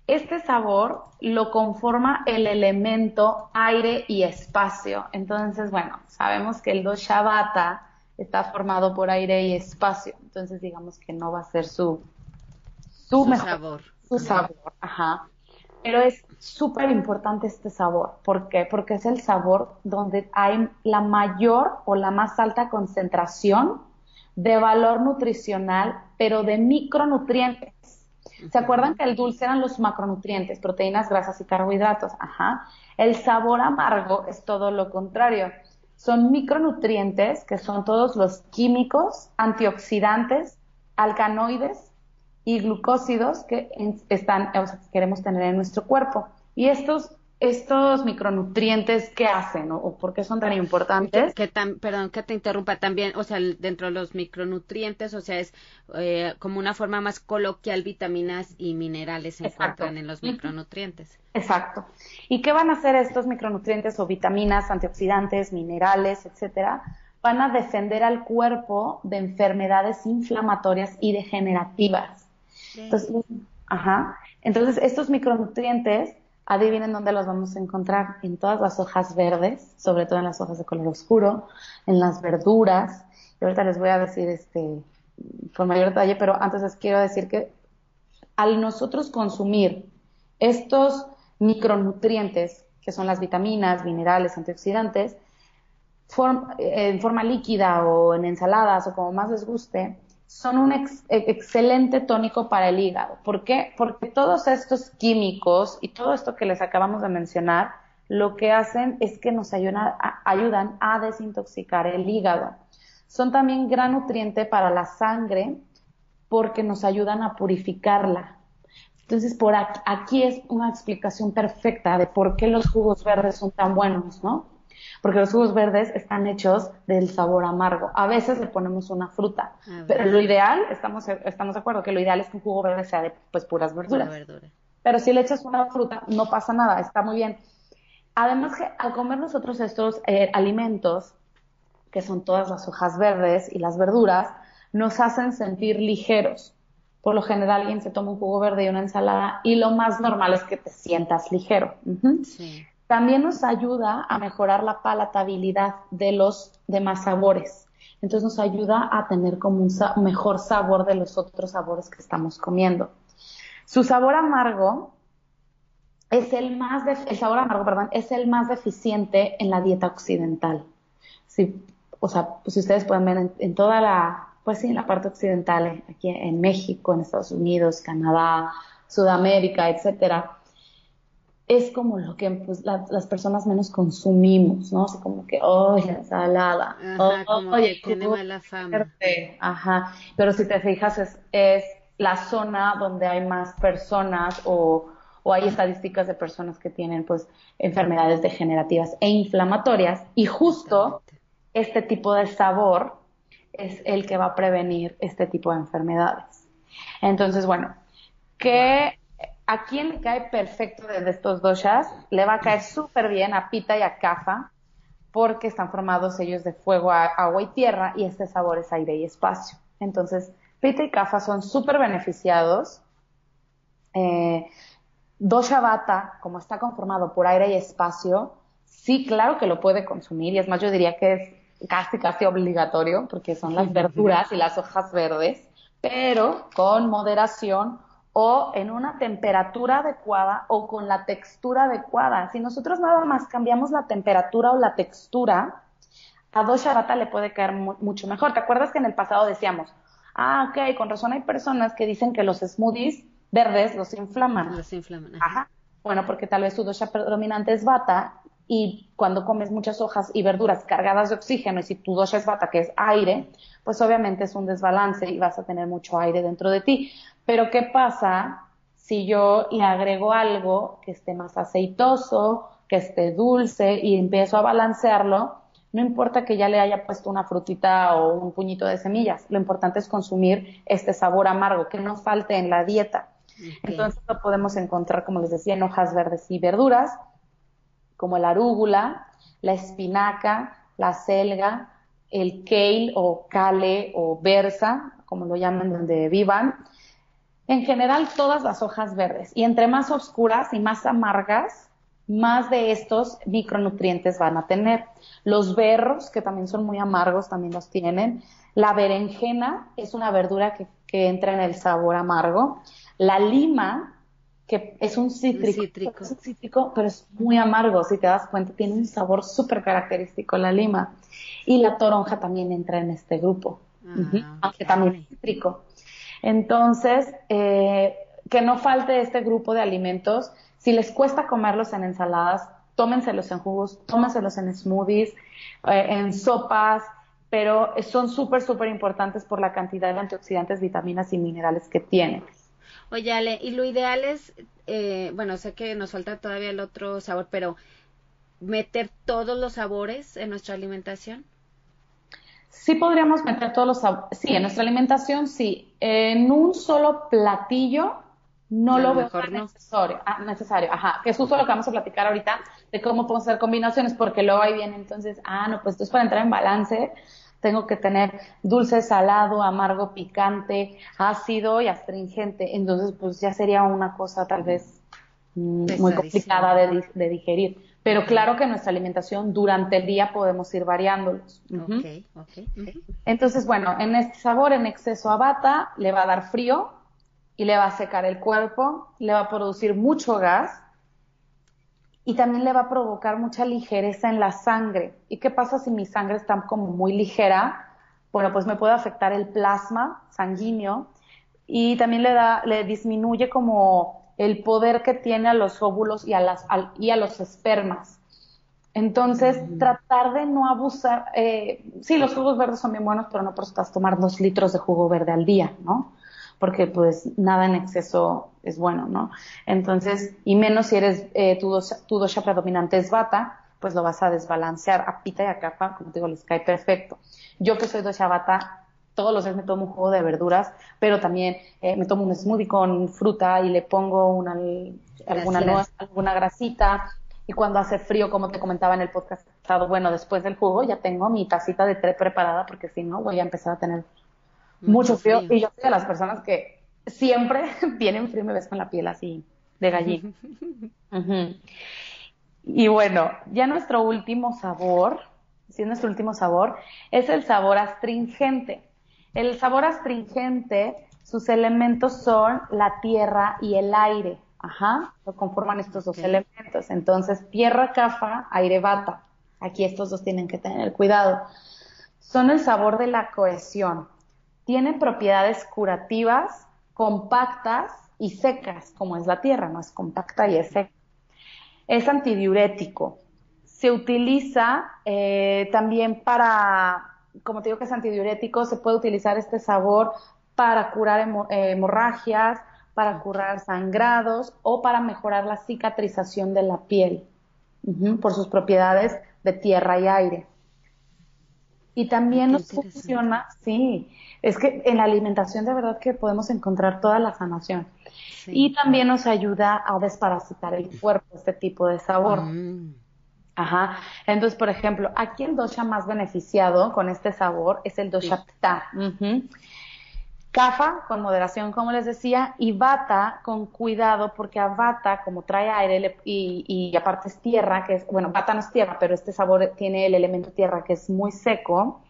Este sabor lo conforma el elemento aire y espacio. Entonces, bueno, sabemos que el dosha vata está formado por aire y espacio. Entonces, digamos que no va a ser su, su, mejor, sabor. Su sabor, ajá. Pero es súper importante este sabor. ¿Por qué? Porque es el sabor donde hay la mayor o la más alta concentración de valor nutricional, pero de micronutrientes. ¿Se acuerdan que el dulce eran los macronutrientes, proteínas, grasas y carbohidratos? Ajá. El sabor amargo es todo lo contrario. Son micronutrientes, que son todos los químicos, antioxidantes, alcanoides y glucósidos que están, o sea, que queremos tener en nuestro cuerpo. Y estos estos micronutrientes, ¿qué hacen o por qué son tan importantes? Que, perdón que te interrumpa también, o sea, dentro de los micronutrientes, o sea, es eh, como una forma más coloquial, vitaminas y minerales se encuentran en los micronutrientes. Exacto. ¿Y qué van a hacer estos micronutrientes o vitaminas, antioxidantes, minerales, etcétera? Van a defender al cuerpo de enfermedades inflamatorias y degenerativas. Entonces, ajá. Entonces, estos micronutrientes Adivinen dónde los vamos a encontrar en todas las hojas verdes, sobre todo en las hojas de color oscuro, en las verduras. Y ahorita les voy a decir este con mayor detalle, pero antes les quiero decir que al nosotros consumir estos micronutrientes, que son las vitaminas, minerales, antioxidantes, en forma líquida o en ensaladas o como más les guste, son un e, excelente tónico para el hígado. ¿Por qué? Porque todos estos químicos y todo esto que les acabamos de mencionar, lo que hacen es que nos ayudan ayudan a desintoxicar el hígado. Son también gran nutriente para la sangre porque nos ayudan a purificarla. Entonces, por aquí, es una explicación perfecta de por qué los jugos verdes son tan buenos, ¿no? Porque los jugos verdes están hechos del sabor amargo. A veces le ponemos una fruta, pero lo ideal, estamos, estamos de acuerdo que lo ideal es que un jugo verde sea de pues puras verduras. Pero si le echas una fruta, no pasa nada, está muy bien. Además que al comer nosotros estos eh, alimentos, que son todas las hojas verdes y las verduras, nos hacen sentir ligeros. Por lo general alguien se toma un jugo verde y una ensalada y lo más normal es que te sientas ligero. También nos ayuda a mejorar la palatabilidad de los demás sabores. Entonces nos ayuda a tener como un mejor sabor de los otros sabores que estamos comiendo. Su sabor amargo es el más, el sabor amargo, perdón, es el más deficiente en la dieta occidental. Sí, o sea, pues si ustedes pueden ver en toda la pues sí, en la parte occidental, eh, aquí en México, en Estados Unidos, Canadá, Sudamérica, etcétera, es como lo que pues, las personas menos consumimos, ¿no? Así como que, oh, la ensalada, Ajá, como que tiene mala fama. Ajá, pero si te fijas, es, es la zona donde hay más personas o, o hay estadísticas de personas que tienen pues enfermedades degenerativas e inflamatorias y justo este tipo de sabor es el que va a prevenir este tipo de enfermedades. Entonces, bueno, que a quién le cae perfecto de estos doshas, le va a caer súper bien a Pita y a Kafa, porque están formados ellos de fuego, agua y tierra, y este sabor es aire y espacio. Entonces, Pita y Kafa son súper beneficiados. Eh, dosha Vata, como está conformado por aire y espacio, sí, claro que lo puede consumir, y es más, yo diría que es casi casi obligatorio porque son las verduras y las hojas verdes, pero con moderación o en una temperatura adecuada o con la textura adecuada. Si nosotros nada más cambiamos la temperatura o la textura, a dos bata le puede caer mucho mejor. ¿Te acuerdas que en el pasado decíamos, ah, ok, con razón hay personas que dicen que los smoothies verdes los inflaman? Los inflaman. Ajá. Bueno, porque tal vez su dosha predominante es bata y cuando comes muchas hojas y verduras cargadas de oxígeno y si tu dosha es bata, que es aire, pues obviamente es un desbalance y vas a tener mucho aire dentro de ti. Pero ¿qué pasa si yo le agrego algo que esté más aceitoso, que esté dulce y empiezo a balancearlo? No importa que ya le haya puesto una frutita o un puñito de semillas, lo importante es consumir este sabor amargo, que no falte en la dieta. Entonces lo podemos encontrar, como les decía, en hojas verdes y verduras como la arúgula, la espinaca, la selga, el kale o kale o berza, como lo llaman donde vivan. En general, todas las hojas verdes. Y entre más oscuras y más amargas, más de estos micronutrientes van a tener. Los berros, que también son muy amargos, también los tienen. La berenjena es una verdura que, que entra en el sabor amargo. La lima que es un cítrico, Es un cítrico, pero es muy amargo, si te das cuenta, tiene un sabor súper característico la lima. Y la toronja también entra en este grupo, ah, aunque también es cítrico. Entonces, eh, que no falte este grupo de alimentos. Si les cuesta comerlos en ensaladas, tómenselos en jugos, tómenselos en smoothies, eh, en sopas, pero son súper, súper importantes por la cantidad de antioxidantes, vitaminas y minerales que tienen. Oye, Ale, y lo ideal es, eh, bueno, sé que nos falta todavía el otro sabor, pero meter todos los sabores en nuestra alimentación. Sí podríamos meter todos los sabores, sí, en nuestra alimentación sí. En un solo platillo no lo veo necesario, ah, necesario, ajá, que es justo lo que vamos a platicar ahorita de cómo podemos hacer combinaciones, porque luego ahí viene entonces, ah, no, pues esto es para entrar en balance, tengo que tener dulce, salado, amargo, picante, ácido y astringente. Entonces, pues ya sería una cosa tal vez mm, muy complicada de, digerir. Pero claro que nuestra alimentación durante el día podemos ir variándolos. Entonces, bueno, en este sabor en exceso a bata le va a dar frío y le va a secar el cuerpo, le va a producir mucho gas y también le va a provocar mucha ligereza en la sangre. ¿Y qué pasa si mi sangre está como muy ligera? bueno, pues me puede afectar el plasma sanguíneo y también le da, le disminuye como el poder que tiene a los óvulos y a, las, y a los espermas. Entonces, tratar de no abusar, eh, sí, los jugos verdes son bien buenos, pero no por eso estás tomar dos litros de jugo verde al día, ¿no? Porque pues nada en exceso es bueno, ¿no? Entonces, y menos si eres, eh, tu, dosha, tu dosha predominante es bata, pues lo vas a desbalancear. A pita y a capa, como te digo, les cae perfecto. Yo que soy dosha bata, todos los días me tomo un jugo de verduras, pero también eh, me tomo un smoothie con fruta y le pongo una, alguna, alguna grasita, y cuando hace frío, como te comentaba en el podcast pasado, bueno, después del jugo ya tengo mi tacita de té preparada porque si no voy a empezar a tener mucho, frío. Y yo soy de las personas que siempre tienen frío y me ves con la piel así de gallina. Y bueno, ya nuestro último sabor, si nuestro último sabor, es el sabor astringente. El sabor astringente, sus elementos son la tierra y el aire. Ajá, lo conforman estos dos elementos. Entonces, tierra, cafa, aire, bata. Aquí estos dos tienen que tener cuidado. Son el sabor de la cohesión. Tienen propiedades curativas, compactas y secas, como es la tierra, no es compacta y es seca. Es antidiurético. Se utiliza eh, también para, como te digo que es antidiurético, se puede utilizar este sabor para curar eh, hemorragias, para curar sangrados o para mejorar la cicatrización de la piel por sus propiedades de tierra y aire. Y también nos funciona, sí, es que en la alimentación de verdad que podemos encontrar toda la sanación. Y también nos ayuda a desparasitar el cuerpo, este tipo de sabor. Mm. Ajá. Entonces, por ejemplo, aquí el dosha más beneficiado con este sabor es el dosha pta. Kafa con moderación, como les decía, y bata con cuidado, porque a bata, como trae aire y, y, aparte es tierra, que es, bueno, bata no es tierra, pero este sabor tiene el elemento tierra que es muy seco,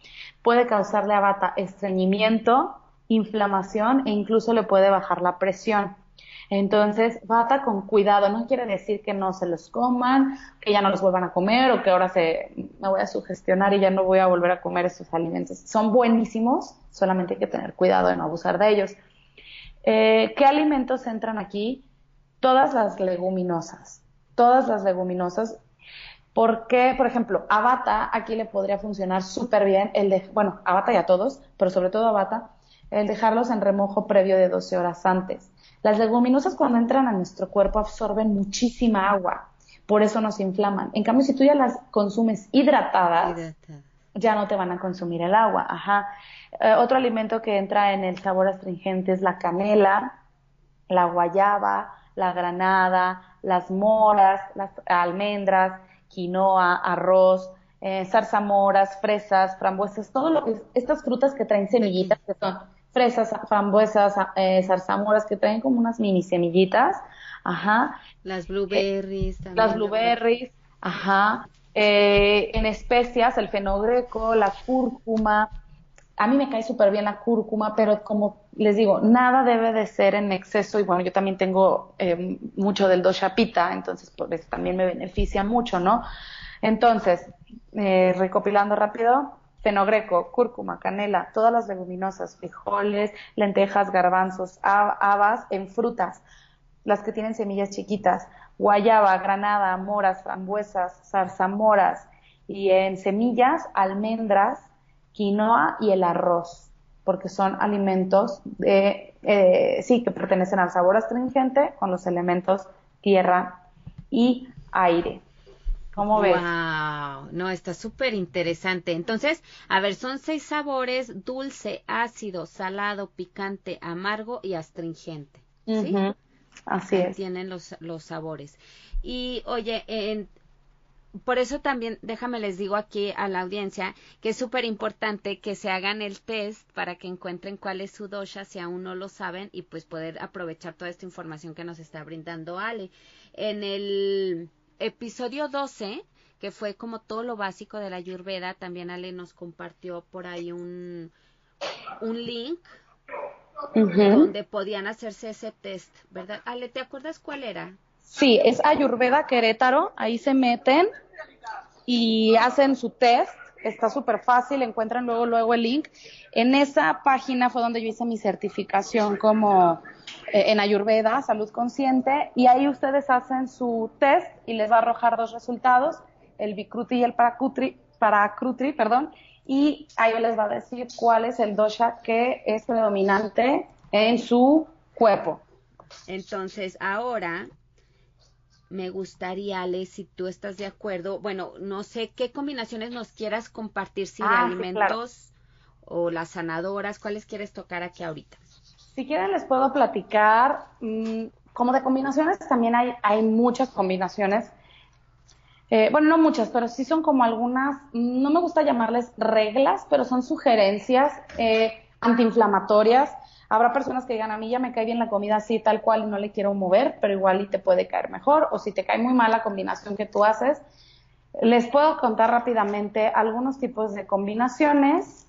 puede causarle a bata estreñimiento, inflamación e incluso le puede bajar la presión. Entonces, bata con cuidado, no quiere decir que no se los coman, que ya no los vuelvan a comer o que ahora se, me voy a sugestionar y ya no voy a volver a comer estos alimentos. Son buenísimos, solamente hay que tener cuidado de no abusar de ellos. Eh, ¿Qué alimentos entran aquí? Todas las leguminosas, todas las leguminosas. Porque, por ejemplo, a bata aquí le podría funcionar súper bien el de, bueno, a bata y a todos, pero sobre todo a bata, el dejarlos en remojo previo de 12 horas antes. Las leguminosas cuando entran a nuestro cuerpo absorben muchísima agua, por eso nos inflaman. En cambio, si tú ya las consumes hidratadas, ya no te van a consumir el agua. Ajá. Eh, otro alimento que entra en el sabor astringente es la canela, la guayaba, la granada, las moras, las almendras, quinoa, arroz, eh, zarzamoras, fresas, frambuesas, todo lo que estas frutas que traen semillitas que son fresas, frambuesas, eh, zarzamoras que traen como unas mini semillitas, ajá. Las blueberries también. Las blueberries, ajá. Eh, en especias, el fenogreco, la cúrcuma. A mí me cae súper bien la cúrcuma, pero como les digo, nada debe de ser en exceso. Y bueno, yo también tengo eh, mucho del doshapita, entonces por eso también me beneficia mucho, ¿no? Entonces, eh, recopilando rápido, fenogreco, cúrcuma, canela, todas las leguminosas, frijoles, lentejas, garbanzos, habas en frutas, las que tienen semillas chiquitas, guayaba, granada, moras, frambuesas, zarzamoras y en semillas, almendras, quinoa y el arroz, porque son alimentos de, eh, sí, que pertenecen al sabor astringente con los elementos tierra y aire. ¿Cómo ves? Wow, no, está súper interesante. Entonces, a ver, son seis sabores, dulce, ácido, salado, picante, amargo y astringente. ¿Sí? Así es. Tienen los, los sabores. Y oye, en, por eso también, déjame les digo aquí a la audiencia que es súper importante que se hagan el test para que encuentren cuál es su dosha si aún no lo saben y pues poder aprovechar toda esta información que nos está brindando Ale. En el episodio 12, que fue como todo lo básico de la Ayurveda, también Ale nos compartió por ahí un, un link donde podían hacerse ese test, ¿verdad? Ale, ¿te acuerdas cuál era? Sí, es Ayurveda Querétaro, ahí se meten y hacen su test está súper fácil, encuentran luego, luego el link. En esa página fue donde yo hice mi certificación como en Ayurveda, salud consciente, y ahí ustedes hacen su test y les va a arrojar dos resultados, el Bikruti y el Parakrutri perdón, y ahí les va a decir cuál es el dosha que es predominante en su cuerpo. Entonces, ahora me gustaría, Ale, si tú estás de acuerdo, bueno, no sé qué combinaciones nos quieras compartir, si de ah, alimentos o las sanadoras, ¿cuáles quieres tocar aquí ahorita? Si quieren les puedo platicar, mm, como de combinaciones también hay, hay muchas combinaciones. Eh, bueno, no muchas, pero sí son como algunas, no me gusta llamarles reglas, pero son sugerencias eh, antiinflamatorias Habrá personas que digan, a mí ya me cae bien la comida así, tal cual, y no le quiero mover, pero igual y te puede caer mejor. O si te cae muy mal la combinación que tú haces, les puedo contar rápidamente algunos tipos de combinaciones,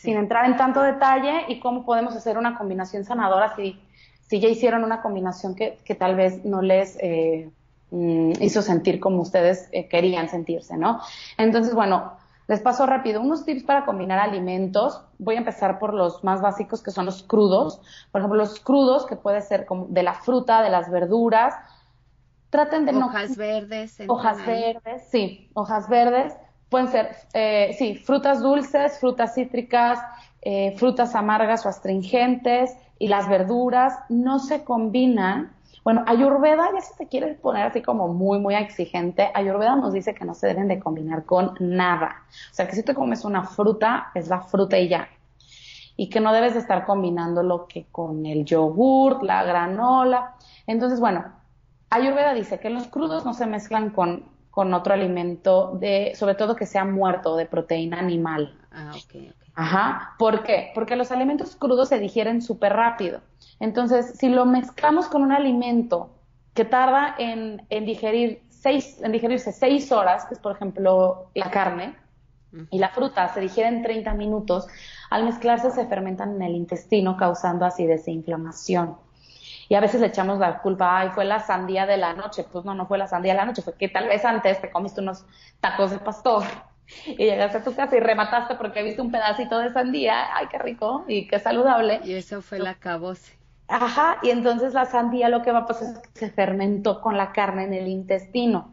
sin entrar en tanto detalle, y cómo podemos hacer una combinación sanadora si, si ya hicieron una combinación que, que tal vez no les eh, mm, hizo sentir como ustedes eh, querían sentirse, ¿no? Entonces, bueno, les paso rápido unos tips para combinar alimentos. Voy a empezar por los más básicos que son los crudos. Por ejemplo, los crudos que puede ser como de la fruta, de las verduras. Traten de hojas verdes. Hojas verdes, sí, hojas verdes. Pueden ser, eh, sí, frutas dulces, frutas cítricas, eh, frutas amargas o astringentes y las verduras no se combinan bueno, Ayurveda, ya si te quieres poner así como muy, muy exigente, Ayurveda nos dice que no se deben de combinar con nada. O sea, que si te comes una fruta, es la fruta y ya. Y que no debes de estar combinando lo que con el yogurt, la granola. Entonces, bueno, Ayurveda dice que los crudos no se mezclan con, con otro alimento, de, sobre todo que sea muerto, de proteína animal. Ah, ok, ok. Ajá. ¿Por qué? Porque los alimentos crudos se digieren súper rápido. Entonces, si lo mezclamos con un alimento que tarda en, digerir seis, en digerirse seis horas, que es por ejemplo la carne, y la fruta se digiere en 30 minutos, al mezclarse se fermentan en el intestino, causando acidez e inflamación. Y a veces le echamos la culpa, ay, fue la sandía de la noche. Pues no, no fue la sandía de la noche, fue que tal vez antes te comiste unos tacos de pastor y llegaste a tu casa y remataste porque viste un pedacito de sandía, ay, qué rico y qué saludable. Y eso fue la cabose. Ajá, y entonces la sandía lo que va a pasar es que se fermentó con la carne en el intestino.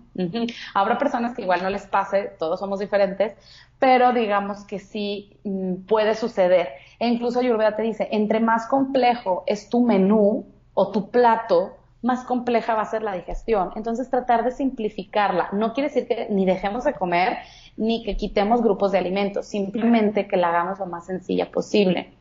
Habrá personas que igual no les pase, todos somos diferentes, pero digamos que sí mm, puede suceder. E incluso Ayurveda te dice, entre más complejo es tu menú o tu plato, más compleja va a ser la digestión. Entonces tratar de simplificarla. No quiere decir que ni dejemos de comer, ni que quitemos grupos de alimentos, simplemente que la hagamos lo más sencilla posible.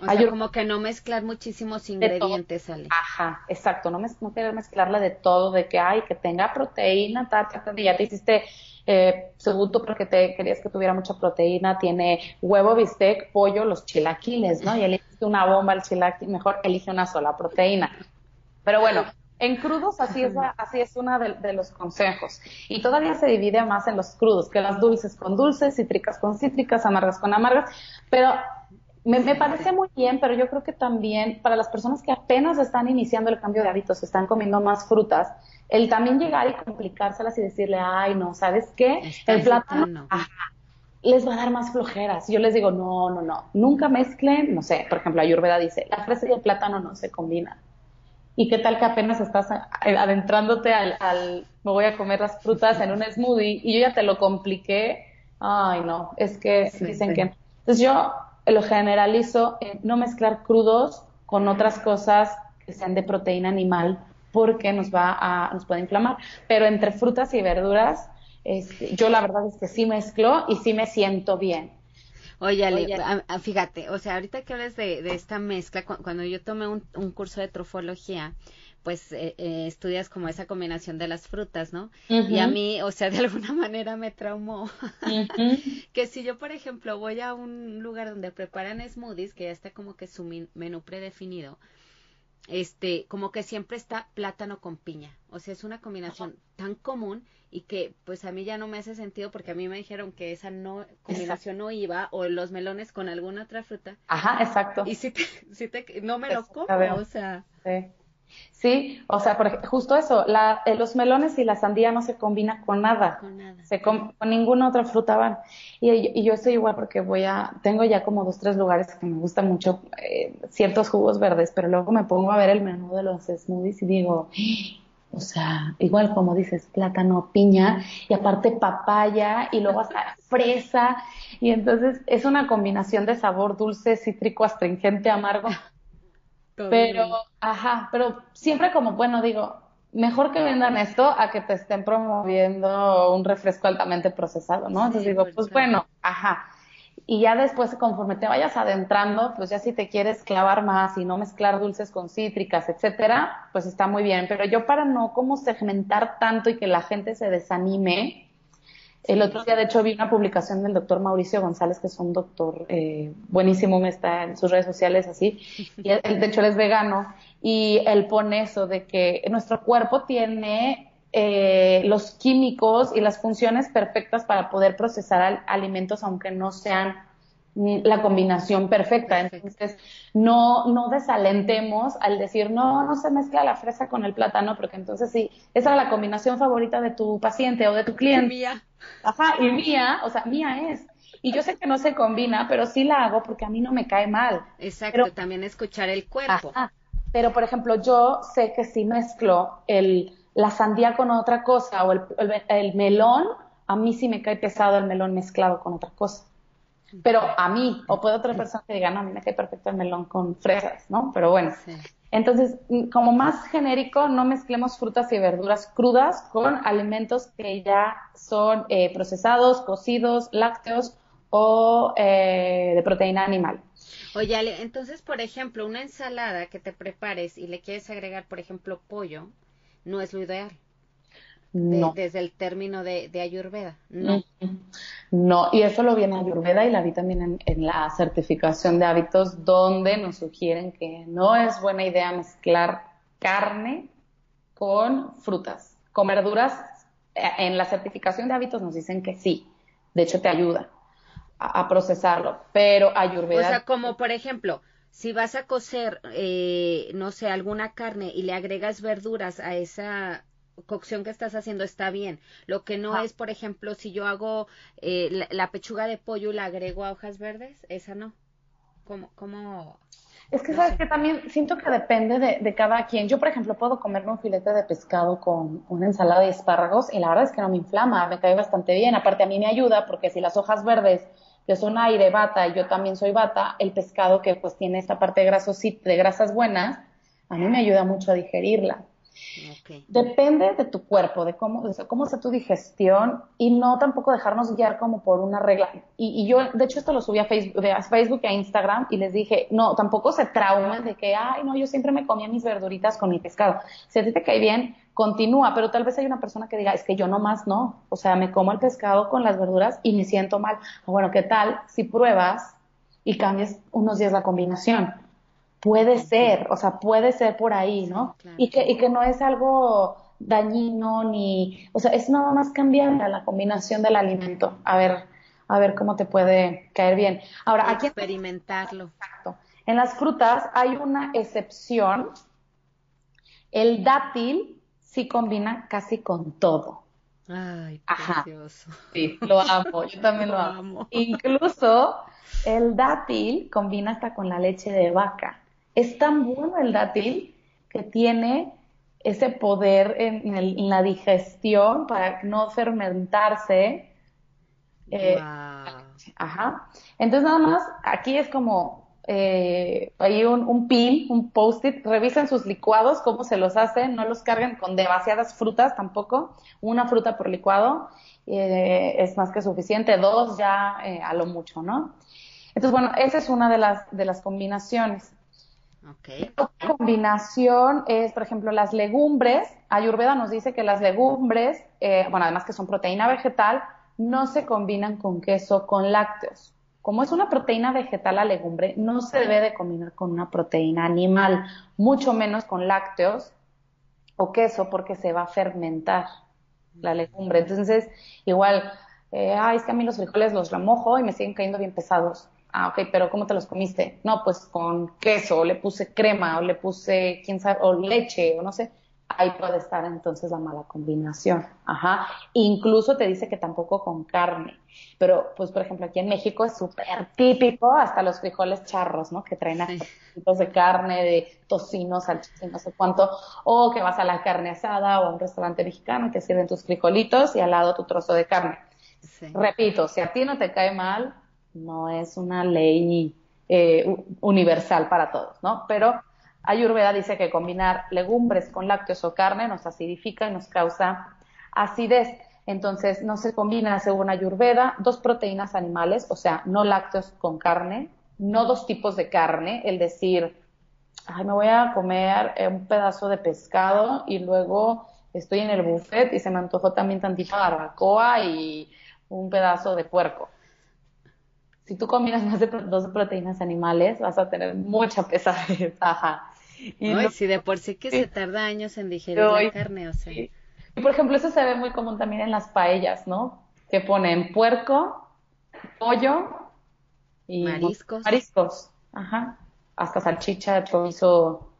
O sea, como que no mezclar muchísimos ingredientes, Ale. Ajá, exacto, no, no querer mezclarla de todo, de que, ay, que tenga proteína, tal, tal, ya te hiciste eh, segundo porque te querías que tuviera mucha proteína, tiene huevo, bistec, pollo, los chilaquiles, ¿no? Y elegiste una bomba al chilaquil, mejor elige una sola proteína. Pero bueno, en crudos así es, así es uno de, de, los consejos. Y todavía se divide más en los crudos, que las dulces con dulces, cítricas con cítricas, amargas con amargas. Pero me, parece muy bien, pero yo creo que también para las personas que apenas están iniciando el cambio de hábitos, están comiendo más frutas, el también llegar y complicárselas y decirle, ay, no, ¿sabes qué? el plátano les va a dar más flojeras. Yo les digo, no, no, no, nunca mezclen, no sé, por ejemplo, Ayurveda dice, la fresa y el plátano no se combinan. ¿Y qué tal que apenas estás adentrándote al, al, me voy a comer las frutas en un smoothie y yo ya te lo compliqué? Ay, no, es que dicen que... Entonces yo lo generalizo en no mezclar crudos con otras cosas que sean de proteína animal porque nos va a, nos puede inflamar. Pero entre frutas y verduras, este, yo la verdad es que sí mezclo y sí me siento bien. Oye, Ale, fíjate, o sea, ahorita que hablas de, esta mezcla, cuando yo tomé un, un curso de trofología, pues eh, eh, estudias como esa combinación de las frutas, ¿no? Y a mí, o sea, de alguna manera me traumó. que si yo, por ejemplo, voy a un lugar donde preparan smoothies, que ya está como que su menú predefinido, este, como que siempre está plátano con piña. O sea, es una combinación tan común y que pues a mí ya no me hace sentido porque a mí me dijeron que esa no combinación no iba o los melones con alguna otra fruta. Ajá, exacto. Y si te, si te no me lo como, o sea. Sí. Sí, o sea, por, justo eso, la, eh, los melones y la sandía no se combinan con nada, con, nada. Se con, ninguna otra fruta van. Y, y, yo estoy igual porque voy a, tengo ya como dos, tres lugares que me gustan mucho eh, ciertos jugos verdes, pero luego me pongo a ver el menú de los smoothies y digo, o sea, igual como dices, plátano, piña y aparte papaya y luego hasta fresa y entonces es una combinación de sabor dulce, cítrico, astringente, amargo pero, ajá, pero siempre como, bueno, digo, mejor que vendan esto a que te estén promoviendo un refresco altamente procesado, ¿no? Entonces digo, pues bueno, ajá. Y ya después, conforme te vayas adentrando, pues ya si te quieres clavar más y no mezclar dulces con cítricas, etcétera, pues está muy bien. Pero yo para no como segmentar tanto y que la gente se desanime, el otro día, de hecho, vi una publicación del doctor Mauricio González, que es un doctor eh, buenísimo, me está en sus redes sociales así, y él, de hecho él es vegano, y él pone eso de que nuestro cuerpo tiene eh, los químicos y las funciones perfectas para poder procesar alimentos aunque no sean la combinación perfecta. Entonces, no, no desalentemos al decir, no, no se mezcla la fresa con el plátano, porque entonces sí, esa es la combinación favorita de tu paciente o de tu cliente. Mía. Ajá, y mía, o sea, mía es. Y yo sé que no se combina, pero sí la hago porque a mí no me cae mal. Exacto, también escuchar el cuerpo. Ajá. Pero, por ejemplo, yo sé que si mezclo el, la sandía con otra cosa o el, el melón, a mí sí me cae pesado el melón mezclado con otra cosa pero a mí, o puede otra persona que diga, no, a mí me cae perfecto el melón con fresas, ¿no? Pero bueno. Entonces, como más genérico, no mezclemos frutas y verduras crudas con alimentos que ya son eh, procesados, cocidos, lácteos o eh, de proteína animal. Oye, entonces, por ejemplo, una ensalada que te prepares y le quieres agregar, por ejemplo, pollo, no es lo ideal no. desde el término de, Ayurveda. No. No, y eso lo viene Ayurveda y la vi también en, la certificación de hábitos, donde nos sugieren que no es buena idea mezclar carne con frutas. Con verduras, eh, en la certificación de hábitos nos dicen que sí, de hecho te ayuda a, procesarlo, pero Ayurveda. O sea, como por ejemplo, si vas a cocer, eh, no sé, alguna carne y le agregas verduras a esa cocción que estás haciendo está bien. Lo que no es, por ejemplo, si yo hago eh, la, pechuga de pollo y la agrego a hojas verdes, esa no. ¿Cómo? cómo es que sabes que también siento que depende de, de, cada quien. Yo, por ejemplo, puedo comerme un filete de pescado con una ensalada de espárragos y la verdad es que no me inflama, me cae bastante bien. Aparte a mí me ayuda porque si las hojas verdes que son aire, bata, y yo también soy bata, el pescado que pues tiene esta parte de, de grasas buenas, a mí me ayuda mucho a digerirla. Depende de tu cuerpo, de cómo, de cómo sea tu digestión y no tampoco dejarnos guiar como por una regla. Y, yo, de hecho, esto lo subí a Facebook, a Facebook y a Instagram y les dije, no, tampoco se traumen de que, ay, no, yo siempre me comía mis verduritas con mi pescado. Si a ti te cae bien, continúa, pero tal vez hay una persona que diga, es que yo nomás no, o sea, me como el pescado con las verduras y me siento mal. Bueno, ¿qué tal si pruebas y cambias unos días la combinación? Puede ser, o sea, puede ser por ahí, ¿no? Y, que, y que no es algo dañino ni, o sea, es nada más cambiar la combinación del alimento, a ver, a ver cómo te puede caer bien. Ahora, aquí experimentarlo. Exacto. En las frutas hay una excepción. El dátil sí combina casi con todo. Ay, precioso. Sí, lo amo, yo también lo, amo. Incluso el dátil combina hasta con la leche de vaca. Es tan bueno el dátil que tiene ese poder en, la digestión para no fermentarse. Eh, ajá. Entonces nada más, aquí es como eh, hay un, un pin, un post-it, revisen sus licuados, cómo se los hacen, no los carguen con demasiadas frutas tampoco, una fruta por licuado eh, es más que suficiente, dos ya a lo mucho, ¿no? Entonces, bueno, esa es una de las, de las combinaciones. Otra combinación es, por ejemplo, las legumbres. Ayurveda nos dice que las legumbres, eh, bueno, además que son proteína vegetal, no se combinan con queso, con lácteos. Como es una proteína vegetal la legumbre, no se debe de combinar con una proteína animal, mucho menos con lácteos o queso, porque se va a fermentar la legumbre. Entonces, igual, eh, ay, es que a mí los frijoles los remojo y me siguen cayendo bien pesados Ah, ok, pero ¿cómo te los comiste? No, pues con queso, o le puse crema, o le puse, quién sabe, o leche, o no sé ahí puede estar entonces la mala combinación. Ajá. Incluso te dice que tampoco con carne. Pero, pues, por ejemplo, aquí en México es súper típico hasta los frijoles charros, ¿no? Que traen tipos de carne, de tocino, salchicha, no sé cuánto. O que vas a la carne asada o a un restaurante mexicano que sirven tus frijolitos y al lado tu trozo de carne. Repito, si a ti no te cae mal, no es una ley eh, universal para todos, ¿no? Pero Ayurveda dice que combinar legumbres con lácteos o carne nos acidifica y nos causa acidez. Entonces, no se combina, según Ayurveda, dos proteínas animales, o sea, no lácteos con carne, no dos tipos de carne, el decir, ay, me voy a comer eh, un pedazo de pescado y luego estoy en el buffet y se me antojó también tantita barbacoa y un pedazo de puerco. Si tú combinas más de dos proteínas animales, vas a tener mucha pesadez. Y si de por sí que se tarda años en digerir la carne, o sea. Y por ejemplo, eso se ve muy común también en las paellas, ¿no? Que ponen puerco, pollo y mariscos. Mariscos, ajá. Hasta salchicha, chorizo.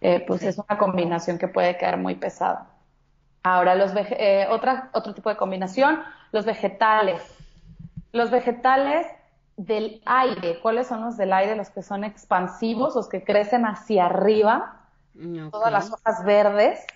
Eh, pues es una combinación que puede quedar muy pesada. Ahora, los eh, otra, otro tipo de combinación, los vegetales. Los vegetales del aire. ¿Cuáles son los del aire? Los que son expansivos, los que crecen hacia arriba, todas las hojas verdes.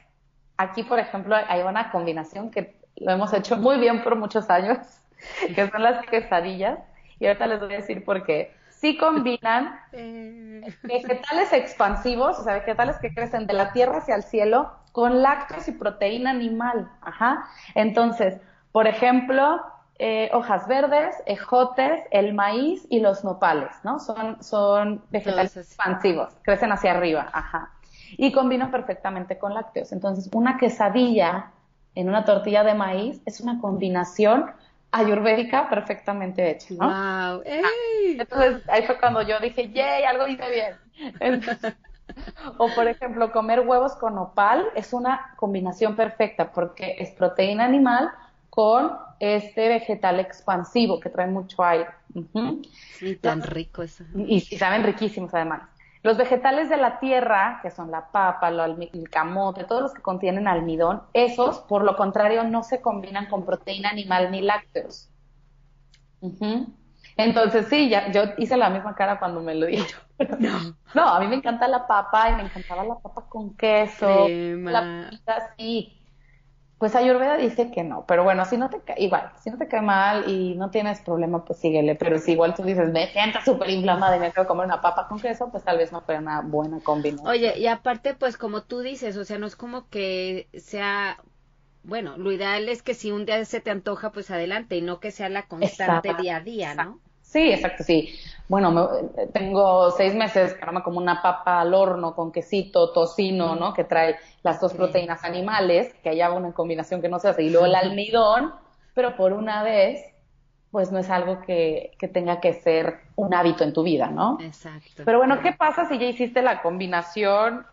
Aquí, por ejemplo, hay una combinación que lo hemos hecho muy bien por muchos años, que son las quesadillas. Y ahorita les voy a decir por qué. Sí combinan eh. vegetales expansivos, o sea, vegetales que crecen de la tierra hacia el cielo, con lácteos y proteína animal. Ajá. Entonces, por ejemplo, eh, hojas verdes, ejotes, el maíz y los nopales, ¿no? Son, son vegetales expansivos, crecen hacia arriba, ajá. Y combinan perfectamente con lácteos. Entonces, una quesadilla en una tortilla de maíz es una combinación ayurvédica perfectamente hecha, ¿no? Wow. Entonces, ahí fue cuando yo dije, yay, algo hice bien. o por ejemplo, comer huevos con nopal es una combinación perfecta porque es proteína animal con este vegetal expansivo que trae mucho aire. Sí, tan rico eso. Y, saben riquísimos además. Los vegetales de la tierra, que son la papa, el camote, todos los que contienen almidón, esos, por lo contrario, no se combinan con proteína animal ni lácteos. Entonces, sí, ya, yo hice la misma cara cuando me lo dije. No. no, a mí me encanta la papa y me encantaba la papa con queso. La pita, sí pues Ayurveda dice que no, pero bueno, si no te cae, igual, si no te cae mal y no tienes problema, pues síguele, pero si igual tú dices, me siento súper inflamada y me quiero comer una papa con queso, pues tal vez no fue una buena combinación. Oye, y aparte, pues como tú dices, o sea, no es como que sea, bueno, lo ideal es que si un día se te antoja, pues adelante, y no que sea la constante día a día, ¿no? Sí, exacto, sí. Bueno, tengo seis meses que como una papa al horno con quesito, tocino, ¿no? Que trae las dos proteínas animales, que haya una combinación que no se hace, y luego el almidón, pero por una vez, pues no es algo que, que tenga que ser un hábito en tu vida, ¿no? Exacto. Pero bueno, ¿qué pasa si ya hiciste la combinación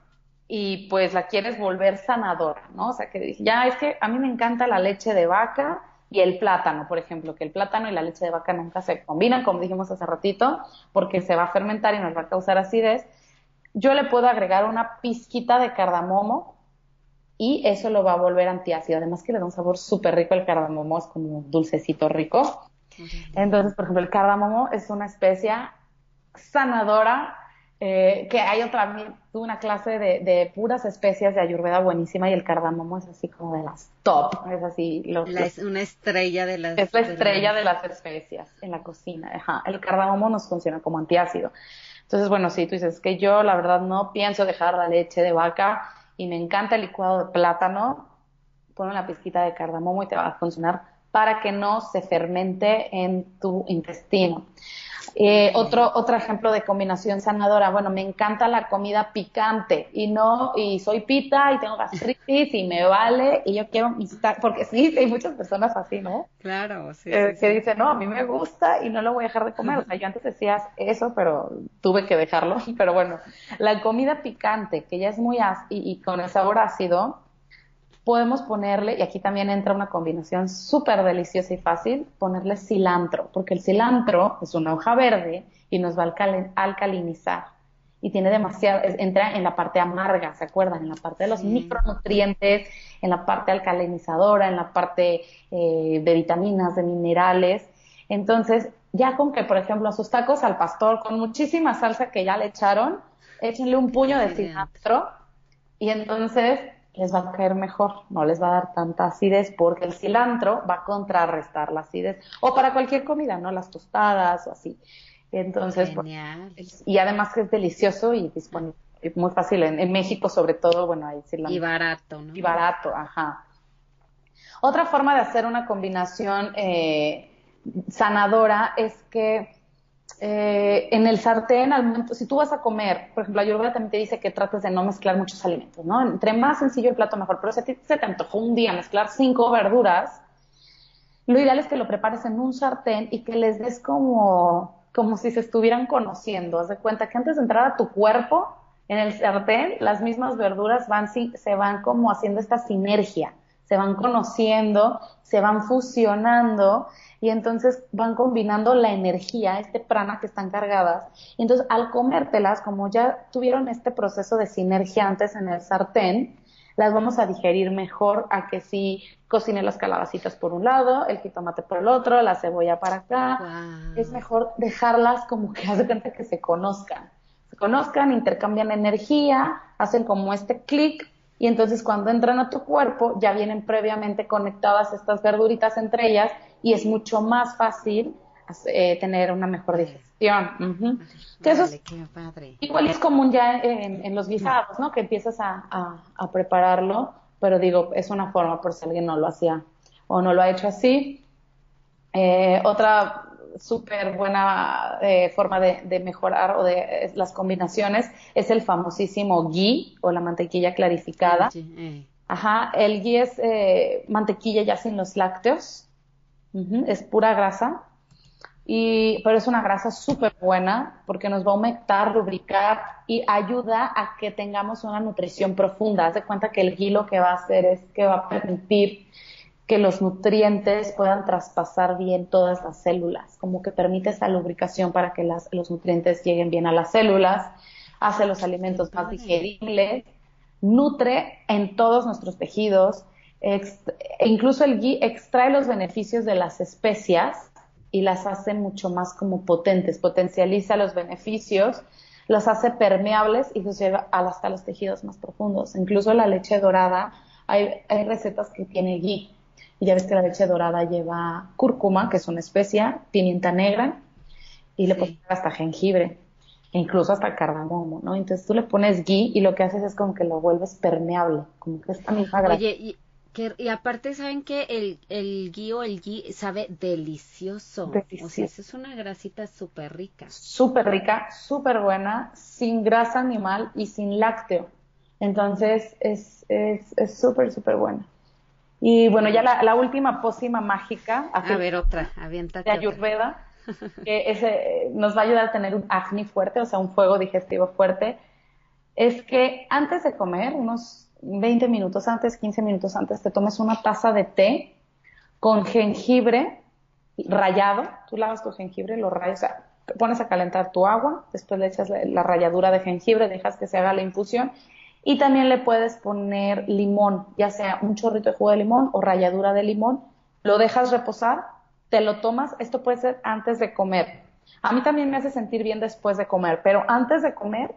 y pues la quieres volver sanadora, ¿no? O sea, que ya es que a mí me encanta la leche de vaca, y el plátano, por ejemplo, que el plátano y la leche de vaca nunca se combinan, como dijimos hace ratito, porque se va a fermentar y nos va a causar acidez. Yo le puedo agregar una pizquita de cardamomo y eso lo va a volver antiácido. Además que le da un sabor súper rico el cardamomo, es como dulcecito rico. Entonces, por ejemplo, el cardamomo es una especia sanadora eh, que hay otra, tuve una clase de, de, puras especias de ayurveda buenísima y el cardamomo es así como de las top, es así. es una estrella de las... Es la estrella de las especias en la cocina, ajá. El cardamomo nos funciona como antiácido. Entonces, bueno, sí, tú dices que yo la verdad no pienso dejar la leche de vaca y me encanta el licuado de plátano, pon una pizquita de cardamomo y te va a funcionar para que no se fermente en tu intestino. Eh, otro, otro ejemplo de combinación sanadora, bueno, me encanta la comida picante y no, y soy pita y tengo gastritis y me vale y yo quiero porque sí, hay muchas personas así, ¿no? Claro, sí. Eh, que dicen, no, a mí me gusta y no lo voy a dejar de comer. O sea, yo antes decía eso, pero tuve que dejarlo. Pero bueno, la comida picante, que ya es muy ácida y, con el sabor ácido, podemos ponerle, y aquí también entra una combinación súper deliciosa y fácil, ponerle cilantro, porque el cilantro es una hoja verde y nos va a alcalinizar. Y tiene demasiado, entra en la parte amarga, ¿se acuerdan? En la parte de los micronutrientes, en la parte alcalinizadora, en la parte eh, de vitaminas, de minerales. Entonces, ya con que, por ejemplo, a sus tacos al pastor, con muchísima salsa que ya le echaron, échenle un puño de cilantro y entonces les va a caer mejor, no les va a dar tanta acidez porque el cilantro va a contrarrestar la acidez. O para cualquier comida, ¿no? Las tostadas o así. Entonces, pues, y además que es delicioso y disponible, muy fácil. En, México, sobre todo, bueno, ahí cilantro. Y barato, ¿no? Y barato, ajá. Otra forma de hacer una combinación eh, sanadora es que eh, en el sartén, al momento, si tú vas a comer, por ejemplo, Ayurveda también te dice que trates de no mezclar muchos alimentos, ¿no? Entre más sencillo el plato, mejor. Pero si a ti se te antojó un día mezclar cinco verduras, lo ideal es que lo prepares en un sartén y que les des como, como si se estuvieran conociendo. Haz de cuenta que antes de entrar a tu cuerpo, en el sartén, las mismas verduras van, se van como haciendo esta sinergia, se van conociendo, se van fusionando y entonces van combinando la energía, este prana que están cargadas, y entonces al comértelas, como ya tuvieron este proceso de sinergia antes en el sartén, las vamos a digerir mejor a que si cocine las calabacitas por un lado, el jitomate por el otro, la cebolla para acá. Es mejor dejarlas como que hace cuenta que se conozcan. Se conozcan, intercambian energía, hacen como este clic y entonces cuando entran a tu cuerpo ya vienen previamente conectadas estas verduritas entre ellas y es mucho más fácil eh, tener una mejor digestión. Igual es común ya en, los guisados, ¿no? Que empiezas a, prepararlo, pero digo, es una forma por si alguien no lo hacía o no lo ha hecho así. Eh, otra súper buena eh, forma de, mejorar o de las combinaciones es el famosísimo ghee o la mantequilla clarificada. Ajá, el ghee es mantequilla ya sin los lácteos, es pura grasa, y, pero es una grasa súper buena porque nos va a aumentar, lubricar y ayuda a que tengamos una nutrición profunda. Haz de cuenta que el ghee lo que va a hacer es que va a permitir que los nutrientes puedan traspasar bien todas las células, como que permite esa lubricación para que las, los nutrientes lleguen bien a las células, hace los alimentos más digeribles, nutre en todos nuestros tejidos, e incluso el ghee extrae los beneficios de las especias y las hace mucho más como potentes, potencializa los beneficios, los hace permeables y los lleva hasta los tejidos más profundos. Incluso la leche dorada, hay, recetas que tiene ghee. Y ya ves que la leche dorada lleva cúrcuma, que es una especia, pimienta negra, y le pones hasta jengibre, e incluso hasta cardamomo, ¿no? Entonces tú le pones ghee y lo que haces es como que lo vuelves permeable, como que esta misma grasa. Oye, y aparte, ¿saben que el, el o el gui sabe delicioso? O sea, es una grasita súper rica. Súper rica, súper buena, sin grasa animal y sin lácteo. Entonces, es súper, es, súper buena. Y bueno, ya la, última pócima mágica. A ver, otra, aviéntate. De Ayurveda, que ese, nos va a ayudar a tener un acné fuerte, o sea, un fuego digestivo fuerte. Es que antes de comer, unos 20 minutos antes, 15 minutos antes, te tomes una taza de té con jengibre rayado. Tú lavas tu jengibre, lo rayas, o sea, pones a calentar tu agua, después le echas la, ralladura de jengibre, dejas que se haga la infusión y también le puedes poner limón, ya sea un chorrito de jugo de limón o ralladura de limón, lo dejas reposar, te lo tomas, esto puede ser antes de comer. A mí también me hace sentir bien después de comer, pero antes de comer,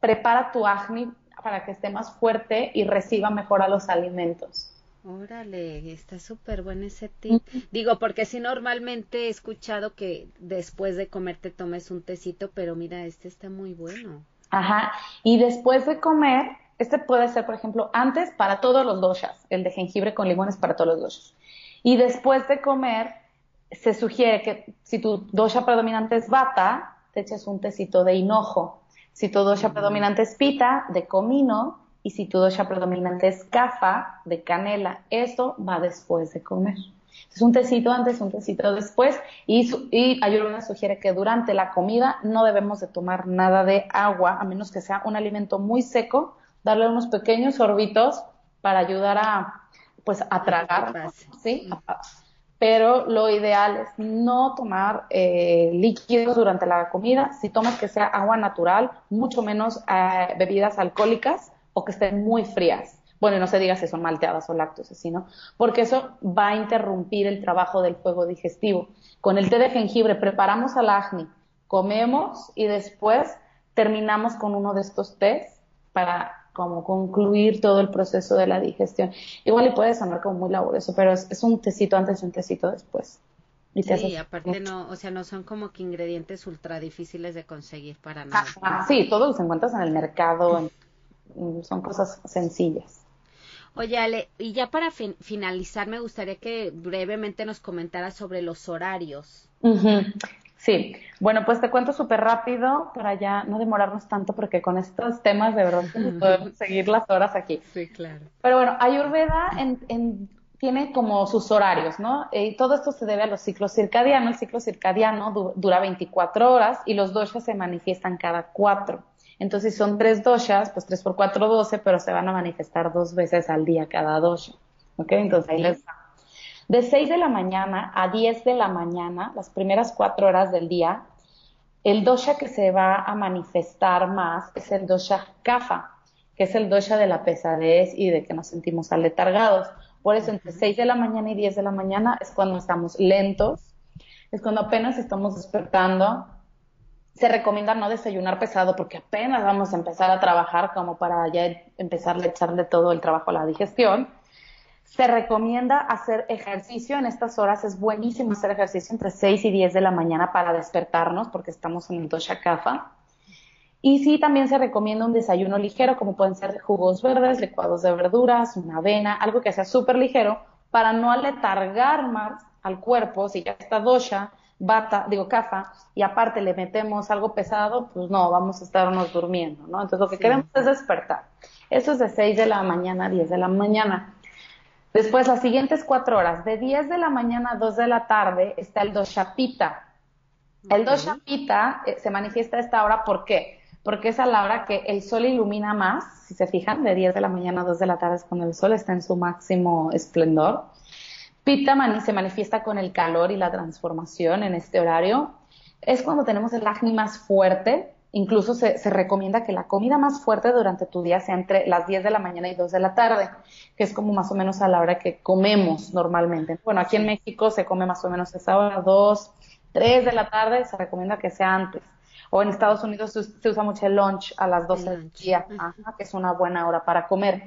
prepara tu acné para que esté más fuerte y reciba mejor a los alimentos. Órale, está súper bueno ese tip. Digo, porque si normalmente he escuchado que después de comer te tomes un tecito, pero mira, este está muy bueno. Ajá, y después de comer, este puede ser, por ejemplo, antes para todos los doshas, el de jengibre con limones para todos los doshas. Y después de comer, se sugiere que si tu dosha predominante es bata, te eches un tecito de hinojo. Si tu dosha predominante es pita, de comino, y si tu dosha predominante es kafa, de canela, eso va después de comer. Es un tecito antes, un tecito después, y, y Ayurveda sugiere que durante la comida no debemos de tomar nada de agua, a menos que sea un alimento muy seco, darle unos pequeños sorbitos para ayudar a, pues, a tragar, ¿sí? Pero lo ideal es no tomar eh, líquidos durante la comida. Si tomas que sea agua natural, mucho menos eh, bebidas alcohólicas o que estén muy frías. Bueno, no se diga si son malteadas o lácteos, ¿no? Porque eso va a interrumpir el trabajo del fuego digestivo. Con el té de jengibre preparamos al acné, comemos y después terminamos con uno de estos tés para como concluir todo el proceso de la digestión. Igual le puede sonar como muy laborioso, pero es, un tecito antes y un tecito después. Y sí, aparte no, o sea, no son como que ingredientes ultra difíciles de conseguir para nada. sí, todos los encuentras en el mercado, son cosas sencillas. Oye, Ale, y ya para finalizar, me gustaría que brevemente nos comentaras sobre los horarios. Sí, bueno, pues te cuento súper rápido para ya no demorarnos tanto porque con estos temas de verdad podemos seguir las horas aquí. Sí, claro. Pero bueno, Ayurveda en, tiene como sus horarios, ¿no? Y todo esto se debe a los ciclos circadianos. El ciclo circadiano dura 24 horas y los doshas se manifiestan cada cuatro. Entonces, si son tres doshas, pues tres por cuatro, doce, pero se van a manifestar dos veces al día cada dosha. ¿Ok? Entonces, ahí les De 6 de la mañana a 10 de la mañana, las primeras cuatro horas del día, el dosha que se va a manifestar más es el dosha kapha, que es el dosha de la pesadez y de que nos sentimos aletargados. Por eso, entre 6 de la mañana y 10 de la mañana es cuando estamos lentos, es cuando apenas estamos despertando, se recomienda no desayunar pesado porque apenas vamos a empezar a trabajar como para ya empezar a echarle todo el trabajo a la digestión. Se recomienda hacer ejercicio en estas horas. Es buenísimo hacer ejercicio entre 6 y 10 de la mañana para despertarnos porque estamos en el dosha kapha. Y sí, también se recomienda un desayuno ligero, como pueden ser jugos verdes, licuados de verduras, una avena, algo que sea súper ligero para no aletargar más al cuerpo si ya está dosha bata, digo, cafa, y aparte le metemos algo pesado, pues no, vamos a estarnos durmiendo, ¿no? Entonces lo que queremos es despertar. Eso es de 6 de la mañana a 10 de la mañana. Después, las siguientes cuatro horas, de 10 de la mañana a 2 de la tarde, está el doshapita. El doshapita eh, se manifiesta a esta hora, ¿por qué? Porque es a la hora que el sol ilumina más, si se fijan, de 10 de la mañana a 2 de la tarde es cuando el sol está en su máximo esplendor. Pita se manifiesta con el calor y la transformación en este horario. Es cuando tenemos el acné más fuerte. Incluso se, recomienda que la comida más fuerte durante tu día sea entre las 10 de la mañana y 2 de la tarde, que es como más o menos a la hora que comemos normalmente. Bueno, aquí en México se come más o menos a esa hora, 2, 3 de la tarde, se recomienda que sea antes. O en Estados Unidos se, usa mucho el lunch a las 12 del día, que es una buena hora para comer.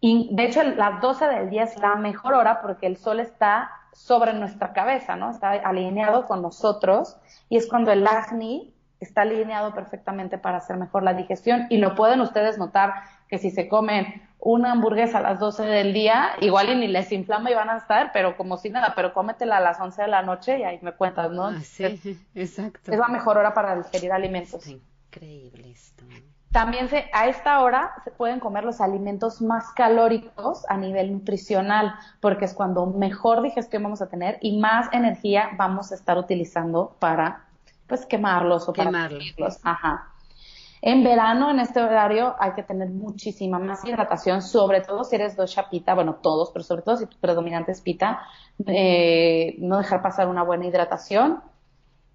Y de hecho, las 12 del día es la mejor hora porque el sol está sobre nuestra cabeza, ¿no? Está alineado con nosotros y es cuando el acné está alineado perfectamente para hacer mejor la digestión y lo pueden ustedes notar que si se comen una hamburguesa a las 12 del día, igual y ni les inflama y van a estar, pero como si nada, pero cómetela a las 11 de la noche y ahí me cuentas, ¿no? Ah, sí, exacto. Es la mejor hora para digerir alimentos. Increíble esto. También se, a esta hora se pueden comer los alimentos más calóricos a nivel nutricional, porque es cuando mejor digestión vamos a tener y más energía vamos a estar utilizando para pues quemarlos o quemarlos. para Ajá. En verano, en este horario, hay que tener muchísima más hidratación, sobre todo si eres dosha pita, bueno, todos, pero sobre todo si tu predominante es pita, eh, no dejar pasar una buena hidratación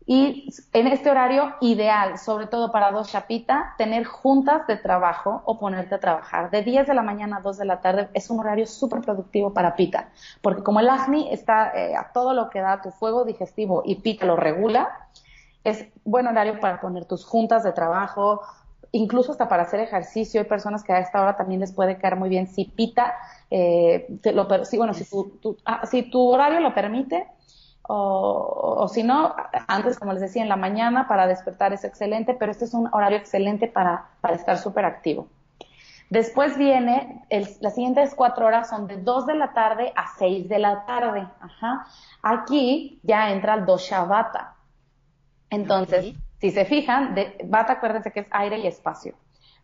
y en este horario ideal, sobre todo para dos chapita, tener juntas de trabajo o ponerte a trabajar. De 10 de la mañana a 2 de la tarde es un horario súper productivo para pita, porque como el acné está eh, a todo lo que da tu fuego digestivo y pita lo regula, es buen horario para poner tus juntas de trabajo, incluso hasta para hacer ejercicio. Hay personas que a esta hora también les puede caer muy bien si pita, eh, lo, si, bueno, si ah, si tu horario lo permite, o, si no, antes, como les decía, en la mañana para despertar es excelente, pero este es un horario excelente para, para estar súper activo. Después viene, las siguientes cuatro horas son de 2 de la tarde a 6 de la tarde. Ajá. Aquí ya entra el dosha vata. Entonces, si se fijan, de, vata acuérdense que es aire y espacio.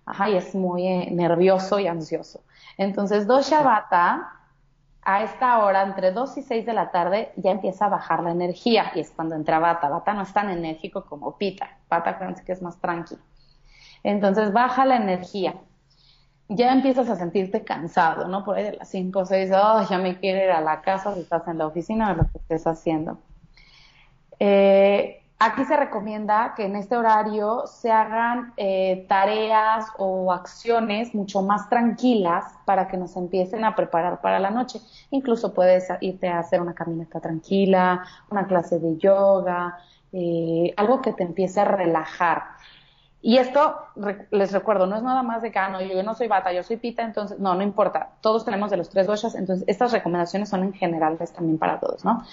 Ajá, y es muy eh, nervioso y ansioso. Entonces, dosha vata a esta hora, entre 2 y 6 de la tarde, ya empieza a bajar la energía y es cuando entra Bata. Bata no es tan enérgico como Pita. Bata creo que es más tranquilo. Entonces baja la energía. ya empiezas a sentirte cansado, ¿no? Por ahí de las 5 o 6, oh, ya me quiero ir a la casa si estás en la oficina o lo que estés haciendo. Eh, aquí se recomienda que en este horario se hagan eh, tareas o acciones mucho más tranquilas para que nos empiecen a preparar para la noche. Incluso puedes irte a hacer una caminata tranquila, una clase de yoga, eh, algo que te empiece a relajar. Y esto, les recuerdo, no es nada más de que, ah, no, yo no soy bata, yo soy pita, entonces, no, no importa. Todos tenemos de los tres doshas, entonces estas recomendaciones son en general también para todos, ¿no?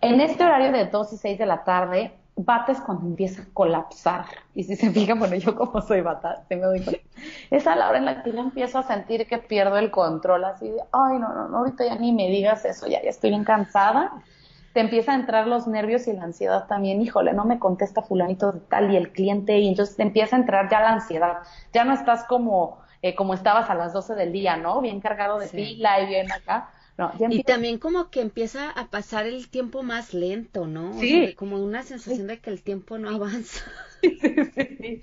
En este horario de 2 y 6 de la tarde, bata es cuando empieza a colapsar. Y si se fijan, bueno, yo como soy bata, tengo es a la hora en la que yo empiezo a sentir que pierdo el control, así de, ay, no, no, no, ahorita ya ni me digas eso, ya, ya estoy bien cansada te empieza a entrar los nervios y la ansiedad también, híjole, no me contesta fulanito de tal y el cliente, y entonces te empieza a entrar ya la ansiedad, ya no estás como, eh, como estabas a las 12 del día, ¿no? Bien cargado de pila y bien acá. No, Y también como que empieza a pasar el tiempo más lento, ¿no? Sí. como una sensación de que el tiempo no avanza. Sí, sí, sí.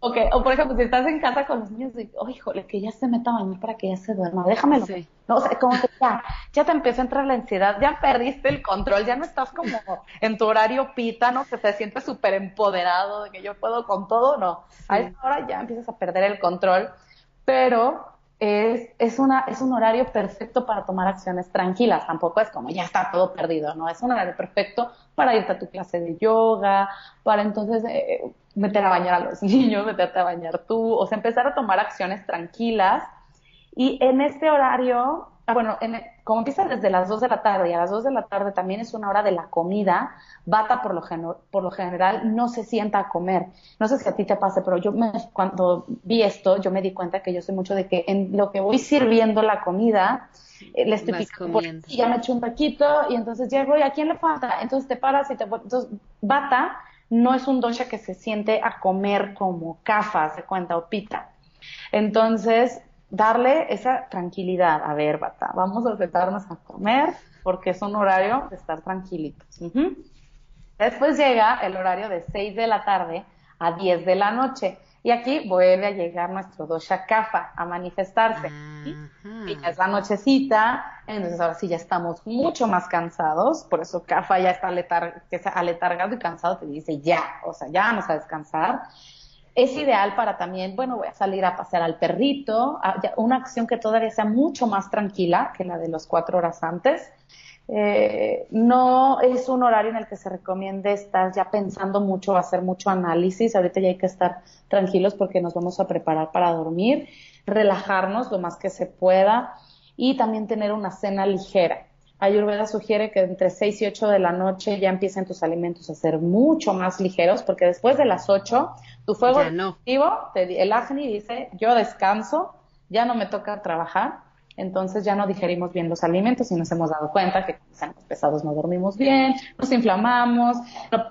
Okay. O por ejemplo, si estás en casa con los niños, y, oh, híjole, que ya se meta a bañar para que ya se duerma, déjamelo. No, o sea, como que ya, ya te empieza a entrar la ansiedad, ya perdiste el control, ya no estás como en tu horario pita, ¿no? Que te sientes súper empoderado de que yo puedo con todo, no. A esa hora ya empiezas a perder el control, pero es, es, una, es un horario perfecto para tomar acciones tranquilas, tampoco es como ya está todo perdido, ¿no? Es un horario perfecto para irte a tu clase de yoga, para entonces eh, meter a bañar a los niños, meterte a bañar tú, o sea, empezar a tomar acciones tranquilas. Y en este horario bueno, en, como empieza desde las 2 de la tarde y a las 2 de la tarde también es una hora de la comida, Bata por lo, por lo general no se sienta a comer. No sé si a ti te pase, pero yo me, cuando vi esto, yo me di cuenta que yo sé mucho de que en lo que voy sirviendo la comida, eh, le estoy comiendo. y ya me echo un taquito y entonces llego y a quién le falta. Entonces te paras y te... Entonces, Bata no es un dosha que se siente a comer como cafas, de cuenta, o pita. Entonces, darle esa tranquilidad. A ver, bata, vamos a sentarnos a comer porque es un horario de estar tranquilitos. Después llega el horario de 6 de la tarde a 10 de la noche. Y aquí vuelve a llegar nuestro dosha kafa a manifestarse. Y es la nochecita, entonces ahora sí ya estamos mucho más cansados, por eso kafa ya está aletargado y cansado, te dice ya, o sea, ya vamos a descansar es ideal para también, bueno, voy a salir a pasear al perrito, una acción que todavía sea mucho más tranquila que la de los cuatro horas antes. Eh, no es un horario en el que se recomiende estar ya pensando mucho, hacer mucho análisis. Ahorita ya hay que estar tranquilos porque nos vamos a preparar para dormir, relajarnos lo más que se pueda y también tener una cena ligera. Ayurveda sugiere que entre 6 y 8 de la noche ya empiecen tus alimentos a ser mucho más ligeros, porque después de las 8, tu fuego activo, el Agni dice, yo descanso, ya no me toca trabajar, entonces ya no digerimos bien los alimentos y nos hemos dado cuenta que estamos pesados no dormimos bien, nos inflamamos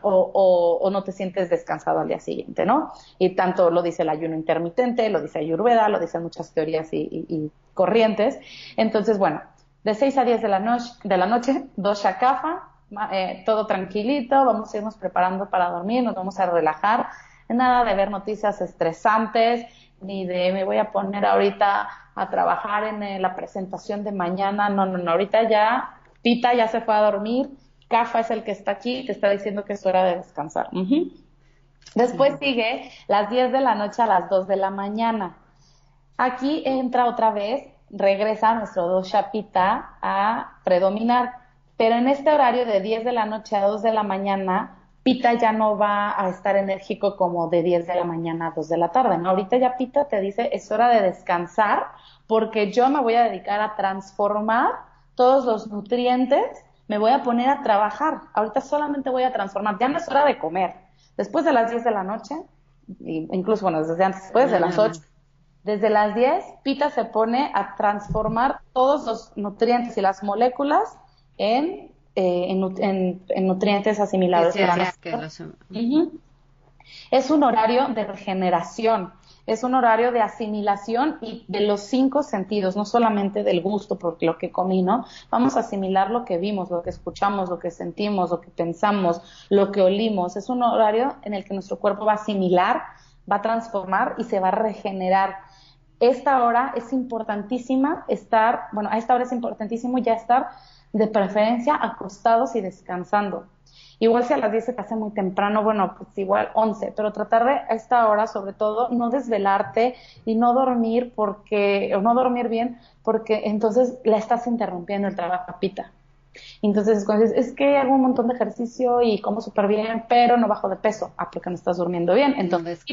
o, no te sientes descansado al día siguiente, ¿no? Y tanto lo dice el ayuno intermitente, lo dice Ayurveda, lo dicen muchas teorías y, y corrientes. Entonces, bueno, de 6 a 10 de la, noche, de la noche, dos shakafa, eh, todo tranquilito, vamos a irnos preparando para dormir, nos vamos a relajar, nada de ver noticias estresantes, ni de me voy a poner ahorita a trabajar en eh, la presentación de mañana, no, no, no, ahorita ya, Pita ya se fue a dormir, Cafa es el que está aquí, te está diciendo que es hora de descansar. Después sigue las 10 de la noche a las 2 de la mañana. Aquí entra otra vez regresa nuestro dosha pita a predominar. Pero en este horario de 10 de la noche a 2 de la mañana, pita ya no va a estar enérgico como de 10 de la mañana a 2 de la tarde. ¿no? Ahorita ya pita te dice es hora de descansar porque yo me voy a dedicar a transformar todos los nutrientes, me voy a poner a trabajar. Ahorita solamente voy a transformar, ya no es hora de comer. Después de las 10 de la noche, incluso bueno, desde antes, después de las 8, desde las 10, Pita se pone a transformar todos los nutrientes y las moléculas en, eh, en, nutrientes asimilados. Es un horario de regeneración, es un horario de asimilación y de los cinco sentidos, no solamente del gusto por lo que comí, ¿no? Vamos a asimilar lo que vimos, lo que escuchamos, lo que sentimos, lo que pensamos, lo que olimos. Es un horario en el que nuestro cuerpo va a asimilar, va a transformar y se va a regenerar esta hora es importantísima estar, bueno, a esta hora es importantísimo ya estar de preferencia acostados y descansando. Igual si a las 10 se te hace muy temprano, bueno, pues igual 11, pero tratar de a esta hora, sobre todo, no desvelarte y no dormir porque, o no dormir bien, porque entonces la estás interrumpiendo el trabajo, papita. Entonces, cuando dices, es que hago un montón de ejercicio y como súper bien, pero no bajo de peso. Ah, porque no estás durmiendo bien. Entonces,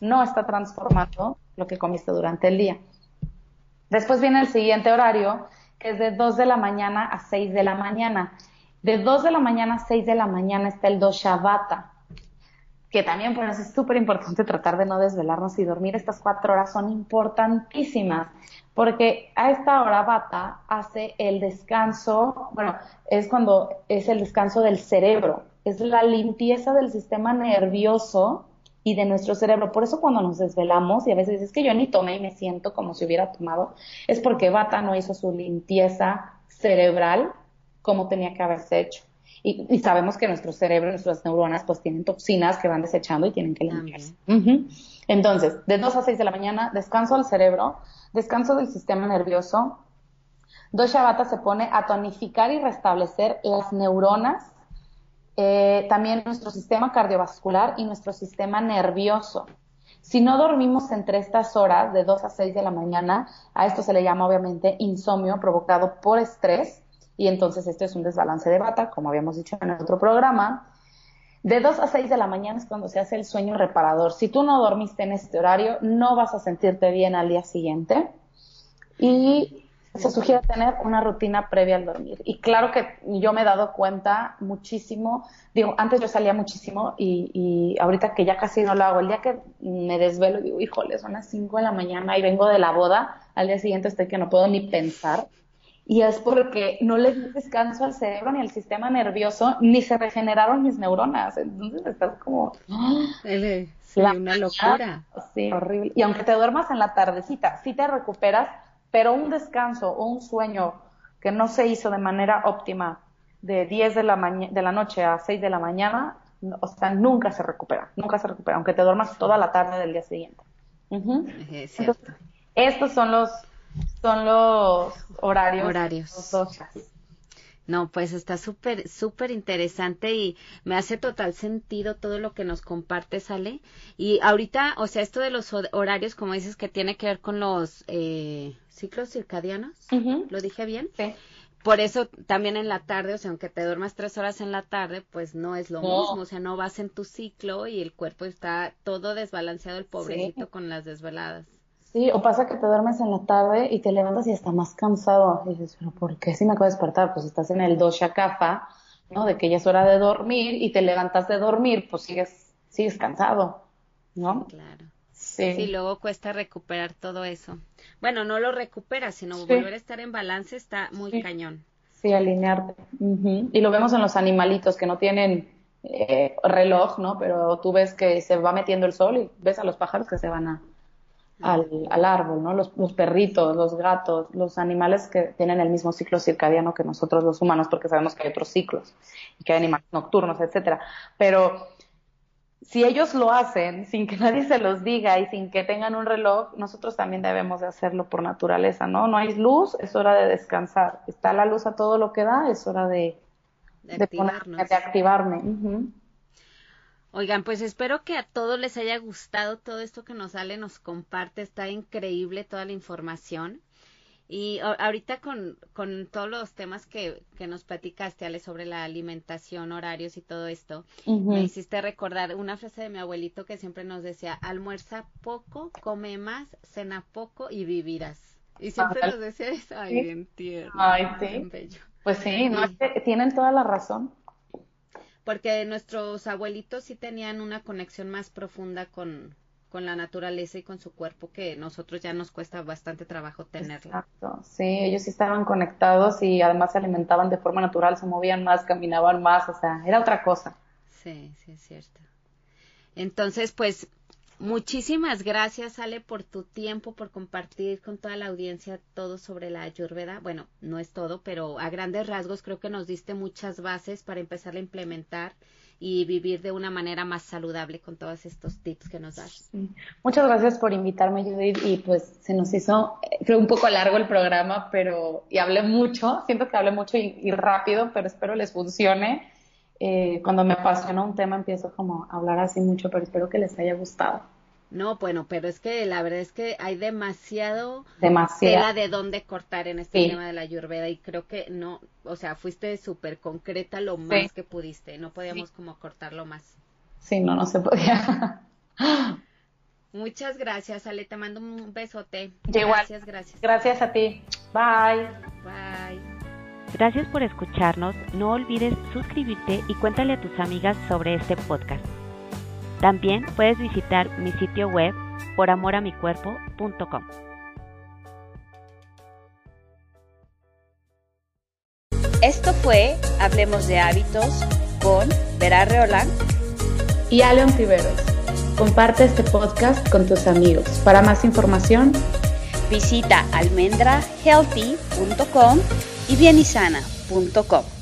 no, no está transformando lo que comiste durante el día. Después viene el siguiente horario, que es de 2 de la mañana a 6 de la mañana. De 2 de la mañana a 6 de la mañana está el Doshavata, que también pues es súper importante tratar de no desvelarnos y dormir estas cuatro horas son importantísimas porque a esta hora Bata hace el descanso, bueno, es cuando es el descanso del cerebro, es la limpieza del sistema nervioso y de nuestro cerebro. Por eso cuando nos desvelamos y a veces es que yo ni tomé y me siento como si hubiera tomado, es porque Bata no hizo su limpieza cerebral como tenía que haberse hecho. Y, sabemos que nuestro cerebro, nuestras neuronas, pues tienen toxinas que van desechando y tienen que limpiarse. Entonces, de 2 a 6 de la mañana, descanso al cerebro, descanso del sistema nervioso. Dosha se pone a tonificar y restablecer las neuronas, eh, también nuestro sistema cardiovascular y nuestro sistema nervioso. Si no dormimos entre estas horas, de 2 a 6 de la mañana, a esto se le llama obviamente insomnio provocado por estrés, y entonces esto es un desbalance de bata, como habíamos dicho en el otro programa. De 2 a 6 de la mañana es cuando se hace el sueño reparador. Si tú no dormiste en este horario, no vas a sentirte bien al día siguiente. Y se sugiere tener una rutina previa al dormir. Y claro que yo me he dado cuenta muchísimo, digo, antes yo salía muchísimo y, y ahorita que ya casi no lo hago, el día que me desvelo, digo, híjole, son las 5 de la mañana y vengo de la boda, al día siguiente estoy que no puedo ni pensar y es porque no le di descanso al cerebro ni al sistema nervioso, ni se regeneraron mis neuronas. Entonces estás como... Sí, una locura. Sí, horrible. Y aunque te duermas en la tardecita, sí te recuperas, pero un descanso o un sueño que no se hizo de manera óptima de 10 de la, de la noche a 6 de la mañana, o sea, nunca se recupera, nunca se recupera, aunque te duermas toda la tarde del día siguiente. estos son los son los horarios. Horarios. No, pues está súper, súper interesante y me hace total sentido todo lo que nos comparte, Sale. Y ahorita, o sea, esto de los horarios, como dices, que tiene que ver con los eh, ciclos circadianos, ¿lo dije bien? Sí. Por eso también en la tarde, o sea, aunque te duermas tres horas en la tarde, pues no es lo mismo, o sea, no vas en tu ciclo y el cuerpo está todo desbalanceado, el pobrecito con las desveladas. Sí, o pasa que te duermes en la tarde y te levantas y estás más cansado. Y dices, pero ¿por qué si me acabo de despertar? Pues estás en el dosha kafa, ¿no? De que ya es hora de dormir y te levantas de dormir, pues sigues, sigues cansado, ¿no? Claro. Sí. sí. luego cuesta recuperar todo eso. Bueno, no lo recuperas, sino volver a estar en balance está muy cañón. Sí, alinearte. Y lo vemos en los animalitos que no tienen eh, reloj, ¿no? Pero tú ves que se va metiendo el sol y ves a los pájaros que se van a, al, al árbol, ¿no? Los, los, perritos, los gatos, los animales que tienen el mismo ciclo circadiano que nosotros los humanos, porque sabemos que hay otros ciclos y que hay animales nocturnos, etcétera. Pero si ellos lo hacen sin que nadie se los diga y sin que tengan un reloj, nosotros también debemos de hacerlo por naturaleza, ¿no? No hay luz, es hora de descansar. Está la luz a todo lo que da, es hora de, de, de activarme. Oigan, pues espero que a todos les haya gustado todo esto que nos sale, nos comparte, está increíble toda la información. Y ahorita con, con todos los temas que, que nos platicaste, Ale, sobre la alimentación, horarios y todo esto, me hiciste recordar una frase de mi abuelito que siempre nos decía, almuerza poco, come más, cena poco y vivirás. Y siempre nos decía eso, ay, bien tierno, ay, sí. Pues sí, no, tienen toda la razón porque nuestros abuelitos sí tenían una conexión más profunda con, con la naturaleza y con su cuerpo que nosotros ya nos cuesta bastante trabajo tenerla. Exacto, sí, ellos sí estaban conectados y además se alimentaban de forma natural, se movían más, caminaban más, o sea, era otra cosa. Sí, sí, es cierto. Entonces, pues Muchísimas gracias, Ale, por tu tiempo, por compartir con toda la audiencia todo sobre la ayurveda. Bueno, no es todo, pero a grandes rasgos creo que nos diste muchas bases para empezar a implementar y vivir de una manera más saludable con todos estos tips que nos das. Muchas gracias por invitarme, Judith, y pues se nos hizo, eh, creo, un poco largo el programa, pero, y hablé mucho, siento que hablé mucho y, rápido, pero espero les funcione. Eh, cuando me apasiona un tema empiezo como a hablar así mucho, pero espero que les haya gustado. No, bueno, pero es que la verdad es que hay demasiado tela de dónde cortar en este tema de la ayurveda y creo que no, o sea, fuiste súper concreta lo más que pudiste, no podíamos como cortarlo más. Sí, no, no se podía. Muchas gracias, Ale, te mando un besote. Gracias, gracias. Gracias a ti. Bye. Bye. Gracias por escucharnos. No olvides suscribirte y cuéntale a tus amigas sobre este podcast. También puedes visitar mi sitio web poramoramicuerpo.com. Esto fue Hablemos de Hábitos con Vera Reolán y Aleon Tiveros. Comparte este podcast con tus amigos. Para más información, visita almendrahealthy.com y bienisana.com.